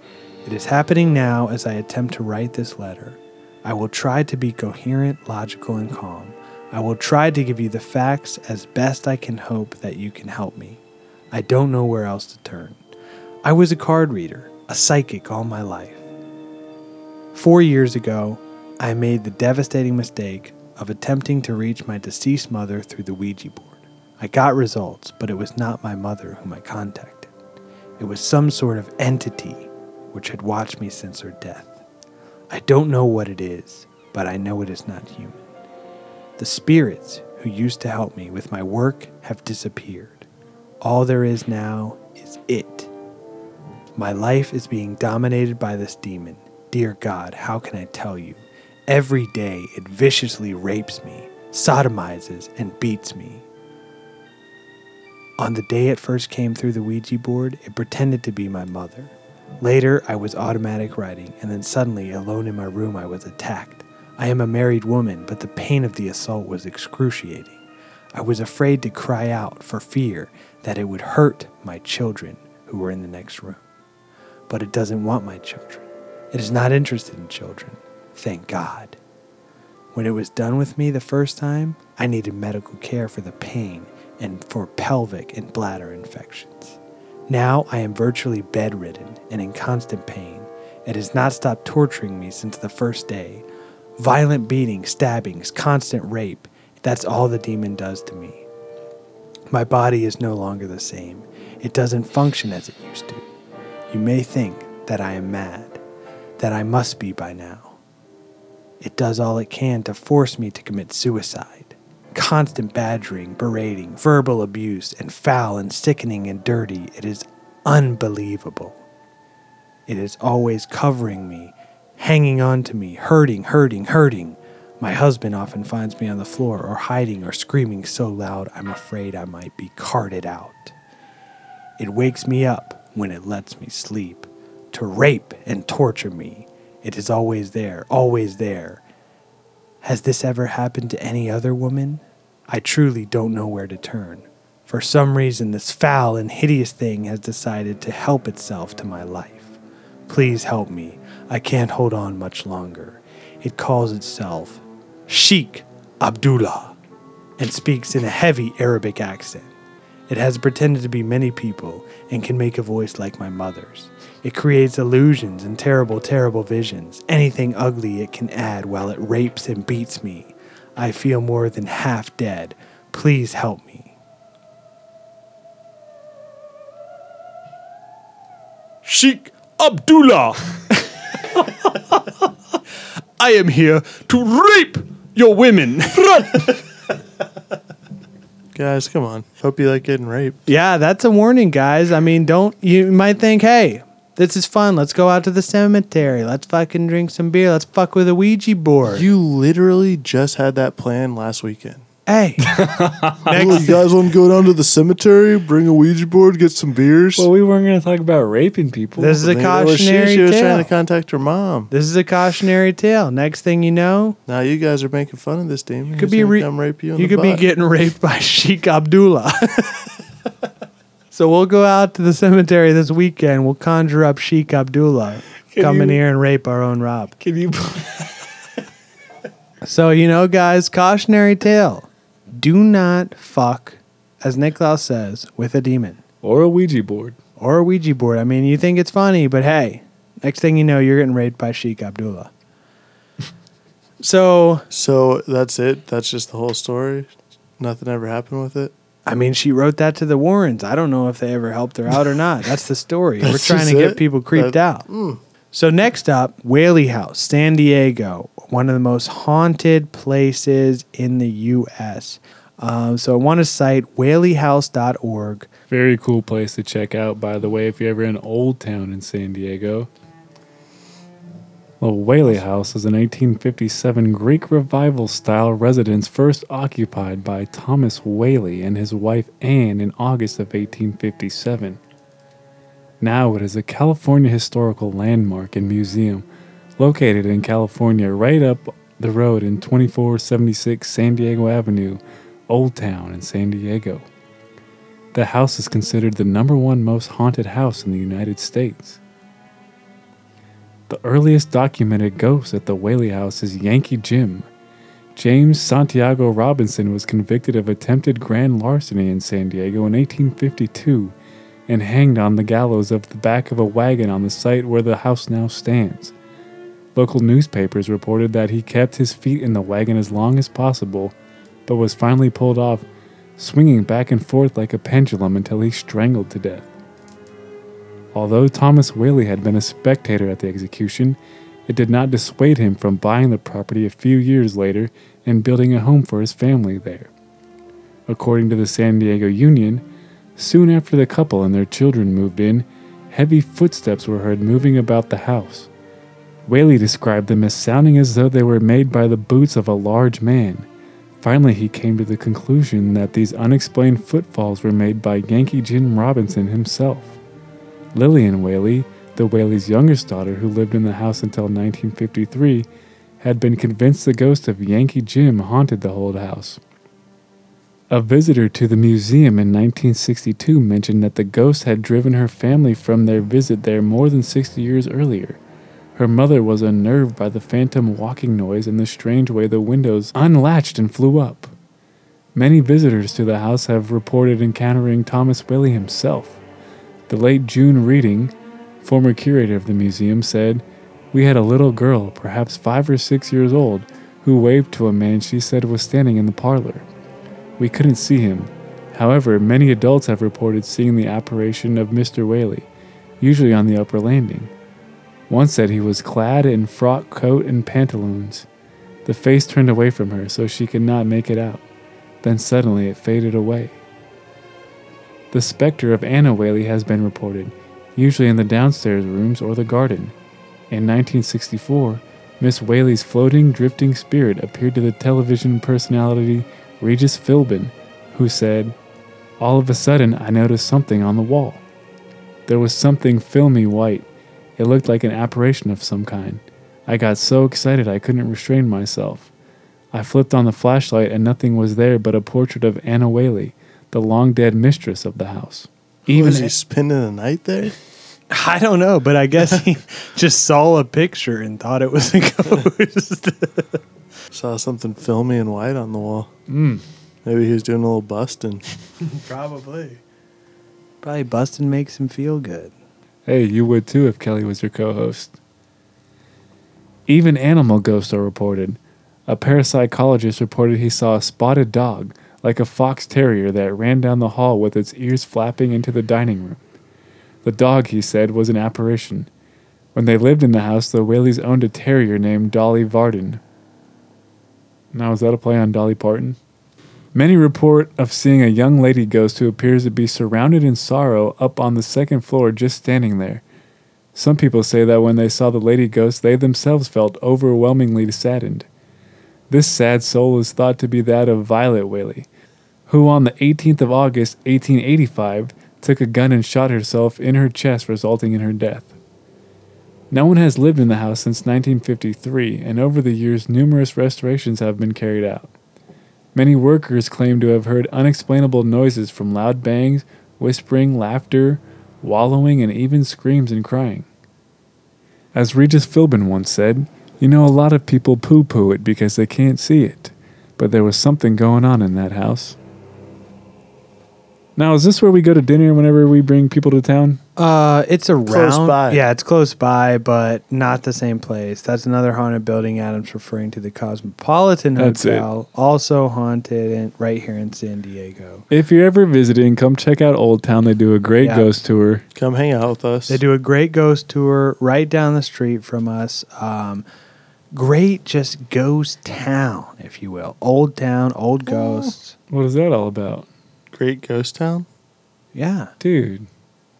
It is happening now as I attempt to write this letter. I will try to be coherent, logical, and calm. I will try to give you the facts as best I can hope that you can help me. I don't know where else to turn. I was a card reader, a psychic all my life. Four years ago, I made the devastating mistake of attempting to reach my deceased mother through the Ouija board. I got results, but it was not my mother whom I contacted. It was some sort of entity which had watched me since her death. I don't know what it is, but I know it is not human. The spirits who used to help me with my work have disappeared. All there is now is it. My life is being dominated by this demon. Dear God, how can I tell you? Every day it viciously rapes me, sodomizes, and beats me. On the day it first came through the Ouija board, it pretended to be my mother. Later, I was automatic writing, and then suddenly, alone in my room, I was attacked. I am a married woman, but the pain of the assault was excruciating. I was afraid to cry out for fear that it would hurt my children who were in the next room. But it doesn't want my children. It is not interested in children. Thank God. When it was done with me the first time, I needed medical care for the pain and for pelvic and bladder infections. Now I am virtually bedridden and in constant pain. It has not stopped torturing me since the first day. Violent beatings, stabbings, constant rape. That's all the demon does to me. My body is no longer the same. It doesn't function as it used to. You may think that I am mad, that I must be by now. It does all it can to force me to commit suicide. Constant badgering, berating, verbal abuse, and foul and sickening and dirty. It is unbelievable. It is always covering me, hanging on to me, hurting, hurting, hurting. My husband often finds me on the floor or hiding or screaming so loud I'm afraid I might be carted out. It wakes me up when it lets me sleep to rape and torture me. It is always there, always there. Has this ever happened to any other woman? I truly don't know where to turn. For some reason, this foul and hideous thing has decided to help itself to my life. Please help me. I can't hold on much longer. It calls itself Sheikh Abdullah and speaks in a heavy Arabic accent. It has pretended to be many people and can make a voice like my mother's. It creates illusions and terrible, terrible visions. Anything ugly it can add while it rapes and beats me. I feel more than half dead. Please help me. Sheikh Abdullah! I am here to rape your women. Run! Guys, come on. Hope you like getting raped. Yeah, that's a warning, guys. I mean, don't you might think, hey, this is fun. Let's go out to the cemetery. Let's fucking drink some beer. Let's fuck with a Ouija board. You literally just had that plan last weekend. hey, you guys want to go down to the cemetery, bring a Ouija board, get some beers? Well, we weren't going to talk about raping people. this is a Maybe that was she. cautionary She was tale. trying to contact her mom. this is a cautionary tale. Next thing you know, Now you guys are making fun of this demon. you He's could be gonna re- come rape you. In you the could be butt. getting raped by Sheikh Abdullah. so we'll go out to the cemetery this weekend. We'll conjure up Sheikh Abdullah. Come in you- here and rape our own Rob. Can you? So, you know, guys, cautionary tale. Do not fuck, as Niklaus says, with a demon or a Ouija board. or a Ouija board. I mean, you think it's funny, but hey, next thing you know, you're getting raped by Sheikh Abdullah. so, So that's it. That's just the whole story. Nothing ever happened with it. I mean, she wrote that to the Warrens. I don't know if they ever helped her out or not. That's the story. We're trying to just get it? people creeped That- out. So next up, Whaley House, San Diego, one of the most haunted places in the U.S. Um, so I want to cite whaleyhouse.org. Very cool place to check out, by the way, if you're ever in Old Town in San Diego. Well, Whaley House is an 1857 Greek Revival style residence first occupied by Thomas Whaley and his wife Anne in August of 1857. Now it is a California historical landmark and museum located in California right up the road in 2476 San Diego Avenue, Old Town in San Diego. The house is considered the number one most haunted house in the United States. The earliest documented ghost at the Whaley House is Yankee Jim. James Santiago Robinson was convicted of attempted grand larceny in San Diego in 1852 and hanged on the gallows of the back of a wagon on the site where the house now stands. Local newspapers reported that he kept his feet in the wagon as long as possible, but was finally pulled off, swinging back and forth like a pendulum until he strangled to death. Although Thomas Whaley had been a spectator at the execution, it did not dissuade him from buying the property a few years later and building a home for his family there. According to the San Diego Union, soon after the couple and their children moved in, heavy footsteps were heard moving about the house. Whaley described them as sounding as though they were made by the boots of a large man. Finally, he came to the conclusion that these unexplained footfalls were made by Yankee Jim Robinson himself. Lillian Whaley, the Whaley's youngest daughter who lived in the house until 1953, had been convinced the ghost of Yankee Jim haunted the old house. A visitor to the museum in 1962 mentioned that the ghost had driven her family from their visit there more than 60 years earlier. Her mother was unnerved by the phantom walking noise and the strange way the windows unlatched and flew up. Many visitors to the house have reported encountering Thomas Whaley himself. The late June Reading, former curator of the museum, said, We had a little girl, perhaps five or six years old, who waved to a man she said was standing in the parlor. We couldn't see him. However, many adults have reported seeing the apparition of Mr. Whaley, usually on the upper landing. One said he was clad in frock coat and pantaloons. The face turned away from her so she could not make it out. Then suddenly it faded away. The specter of Anna Whaley has been reported, usually in the downstairs rooms or the garden. In 1964, Miss Whaley's floating, drifting spirit appeared to the television personality Regis Philbin, who said, All of a sudden, I noticed something on the wall. There was something filmy white. It looked like an apparition of some kind. I got so excited I couldn't restrain myself. I flipped on the flashlight and nothing was there but a portrait of Anna Whaley, the long dead mistress of the house. Even was he spending the night there? I don't know, but I guess he just saw a picture and thought it was a ghost. Saw something filmy and white on the wall. Mm. Maybe he was doing a little busting. Probably. Probably busting makes him feel good. Hey, you would too if Kelly was your co host. Even animal ghosts are reported. A parapsychologist reported he saw a spotted dog, like a fox terrier, that ran down the hall with its ears flapping into the dining room. The dog, he said, was an apparition. When they lived in the house, the Whaleys owned a terrier named Dolly Varden. Now, is that a play on Dolly Parton? Many report of seeing a young lady ghost who appears to be surrounded in sorrow up on the second floor just standing there. Some people say that when they saw the lady ghost, they themselves felt overwhelmingly saddened. This sad soul is thought to be that of Violet Whaley, who on the 18th of August 1885 took a gun and shot herself in her chest, resulting in her death. No one has lived in the house since 1953, and over the years, numerous restorations have been carried out. Many workers claim to have heard unexplainable noises from loud bangs, whispering, laughter, wallowing, and even screams and crying. As Regis Philbin once said, you know, a lot of people poo poo it because they can't see it, but there was something going on in that house. Now, is this where we go to dinner whenever we bring people to town? Uh, it's around. Close by. Yeah, it's close by, but not the same place. That's another haunted building. Adam's referring to the Cosmopolitan That's it. Hotel, also haunted and right here in San Diego. If you're ever visiting, come check out Old Town. They do a great Yeah. ghost tour. Come hang out with us. They do a great ghost tour right down the street from us. Um, great, just ghost town, if you will. Old town, old ghosts. What is that all about? Great Ghost Town. Yeah, Dude,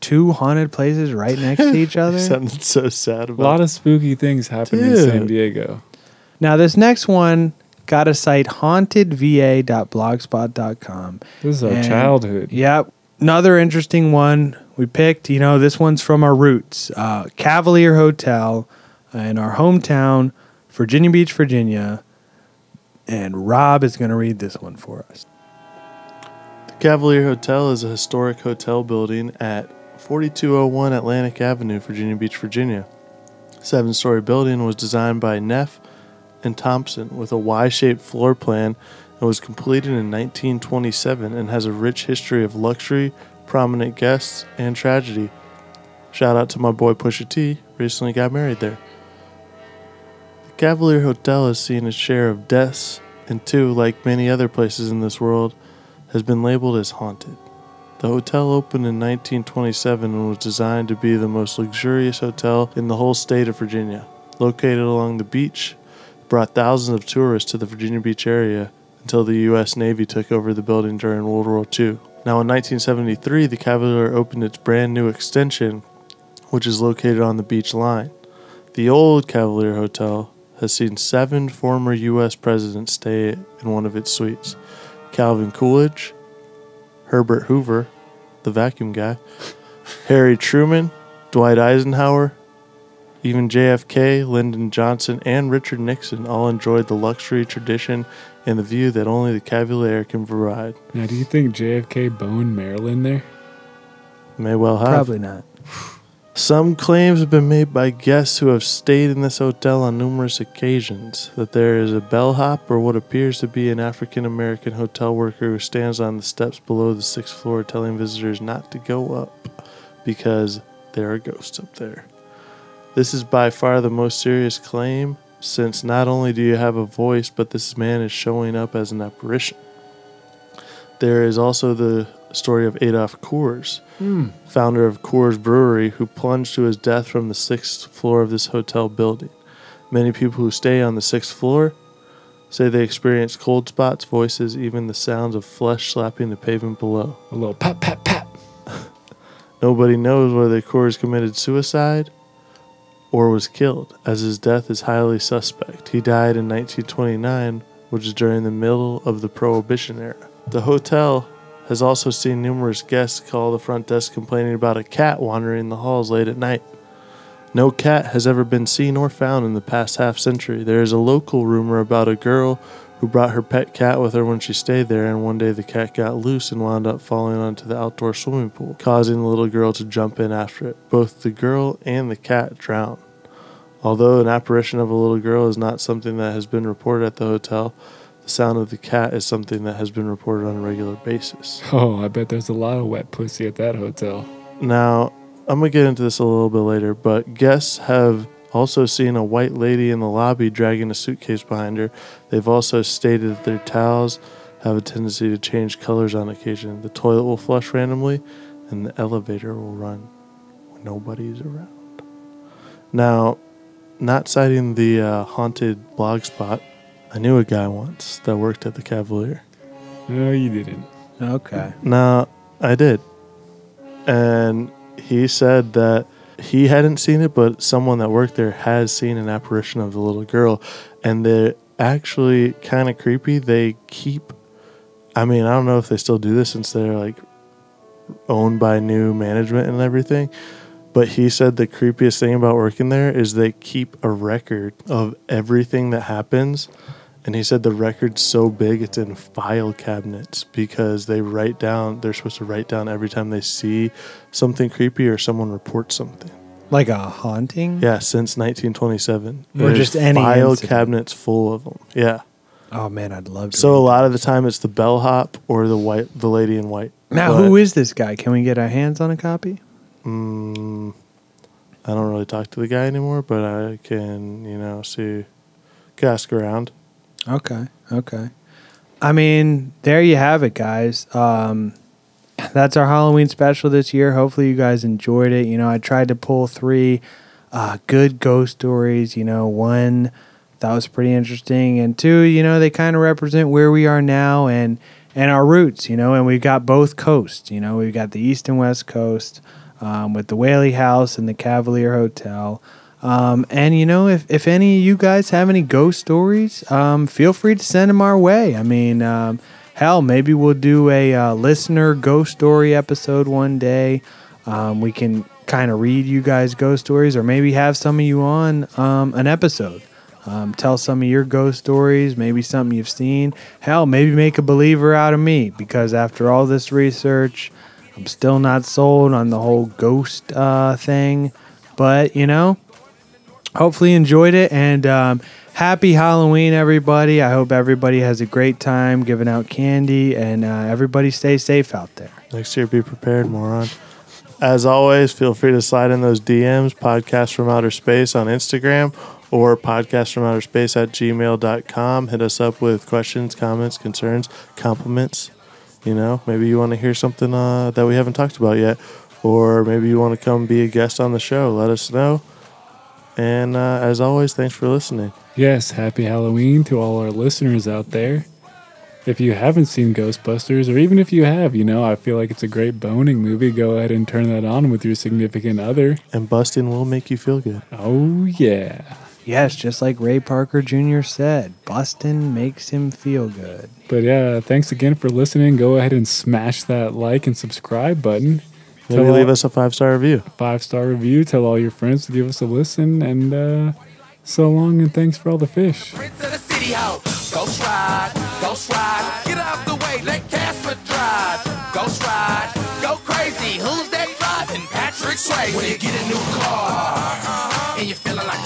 two haunted places right next to each other. Sounded so sad about a lot of spooky things happen in Dude. San Diego. Now, this next one got a site hauntedva.blogspot.com. This is our And- childhood. Yep. Another interesting one we picked. You know, this one's from our roots uh, Cavalier Hotel in our hometown, Virginia Beach, Virginia. And Rob is going to read this one for us. Cavalier Hotel is a historic hotel building at 4201 Atlantic Avenue, Virginia Beach, Virginia. Seven story building was designed by Neff and Thompson with a Y shaped floor plan and was completed in 1927 and has a rich history of luxury, prominent guests, and tragedy. Shout out to my boy Pusha T, recently got married there. The Cavalier Hotel has seen its share of deaths, and too, like many other places in this world, has been labeled as haunted. The hotel opened in 1927 and was designed to be the most luxurious hotel in the whole state of Virginia. Located along the beach, it brought thousands of tourists to the Virginia Beach area until the U.S. Navy took over the building during World War II. Now, in 1973, the Cavalier opened its brand new extension, which is located on the beach line. The old Cavalier Hotel has seen seven former U.S. presidents stay in one of its suites. Calvin Coolidge, Herbert Hoover, the vacuum guy, Harry Truman, Dwight Eisenhower, even JFK, Lyndon Johnson, and Richard Nixon all enjoyed the luxury tradition and the view that only the Cavalier can provide. Now, do you think JFK boned Marilyn there? May well have. Probably not. Some claims have been made by guests who have stayed in this hotel on numerous occasions that there is a bellhop or what appears to be an African American hotel worker who stands on the steps below the sixth floor telling visitors not to go up because there are ghosts up there. This is by far the most serious claim since not only do you have a voice, but this man is showing up as an apparition. There is also the story of Adolf Coors, hmm. founder of Coors Brewery, who plunged to his death from the sixth floor of this hotel building. Many people who stay on the sixth floor say they experience cold spots, voices, even the sounds of flesh slapping the pavement below. A little pat, pat, pat. Nobody knows whether Coors committed suicide or was killed, as his death is highly suspect. He died in 1929, which is during the middle of the Prohibition era. The hotel has also seen numerous guests call the front desk complaining about a cat wandering the halls late at night. No cat has ever been seen or found in the past half century. There is a local rumor about a girl who brought her pet cat with her when she stayed there, and one day the cat got loose and wound up falling onto the outdoor swimming pool, causing the little girl to jump in after it. Both the girl and the cat drowned. Although an apparition of a little girl is not something that has been reported at the hotel, the sound of the cat is something that has been reported on a regular basis. Oh, I bet there's a lot of wet pussy at that hotel. Now, I'm going to get into this a little bit later, but guests have also seen a white lady in the lobby dragging a suitcase behind her. They've also stated that their towels have a tendency to change colors on occasion. The toilet will flush randomly, and the elevator will run when nobody's around. Now, not citing the uh, haunted blog spot, I knew a guy once that worked at the Cavalier. No, you didn't. Okay. No, I did. And he said that he hadn't seen it, but someone that worked there has seen an apparition of the little girl. And they're actually kind of creepy. They keep, I mean, I don't know if they still do this since they're like owned by new management and everything. But he said the creepiest thing about working there is they keep a record of everything that happens. And he said the record's so big it's in file cabinets because they write down, they're supposed to write down every time they see something creepy or someone reports something. Like a haunting? Yeah, since 1927. Or There's just any file incident. cabinets full of them. Yeah. Oh man, I'd love to. So a lot of the time it's the bellhop or the white, the lady in white. Now, But, who is this guy? Can we get our hands on a copy? Mm, I don't really talk to the guy anymore, but I can, you know, see, can ask around. Okay. Okay. I mean, there you have it, guys. Um, that's our Halloween special this year. Hopefully, you guys enjoyed it. You know, I tried to pull three uh, good ghost stories. You know, one that was pretty interesting, and two, you know, they kind of represent where we are now and and our roots. You know, and we've got both coasts. You know, we've got the east and west coast um, with the Whaley House and the Cavalier Hotel. Um, and you know, if, if any of you guys have any ghost stories, um, feel free to send them our way. I mean, um, hell, maybe we'll do a uh, listener ghost story episode one day. Um, we can kind of read you guys ghost stories, or maybe have some of you on um, an episode. Um, tell some of your ghost stories, maybe something you've seen. Hell, maybe make a believer out of me because after all this research, I'm still not sold on the whole ghost uh, thing. But you know, hopefully you enjoyed it and um, happy halloween everybody i hope everybody has a great time giving out candy and uh, everybody stay safe out there Next year, be prepared, moron. As always, feel free to slide in those DMs, podcast from outer space on Instagram or podcast from outer space at gmail.com. Hit us up with questions, comments, concerns, compliments. You know, maybe you want to hear something uh, that we haven't talked about yet, or maybe you want to come be a guest on the show. Let us know. And uh, as always, thanks for listening. Yes, happy Halloween to all our listeners out there. If you haven't seen Ghostbusters, or even if you have, you know, I feel like it's a great boning movie. Go ahead and turn that on with your significant other. And busting will make you feel good. Oh, yeah. yes just like ray parker jr said busting makes him feel good But yeah, thanks again for listening. Go ahead and smash that like and subscribe button. Maybe Tell leave all- us a five star review. five star review. Tell all your friends to give us a listen. And uh, so long, and thanks for all the fish. City Ho. Ghost ride, ghost ride. Get out the way, let Casper drive. Ghost ride, go crazy. Who's that driving? Patrick Swayze. When you get a new car and you're feeling like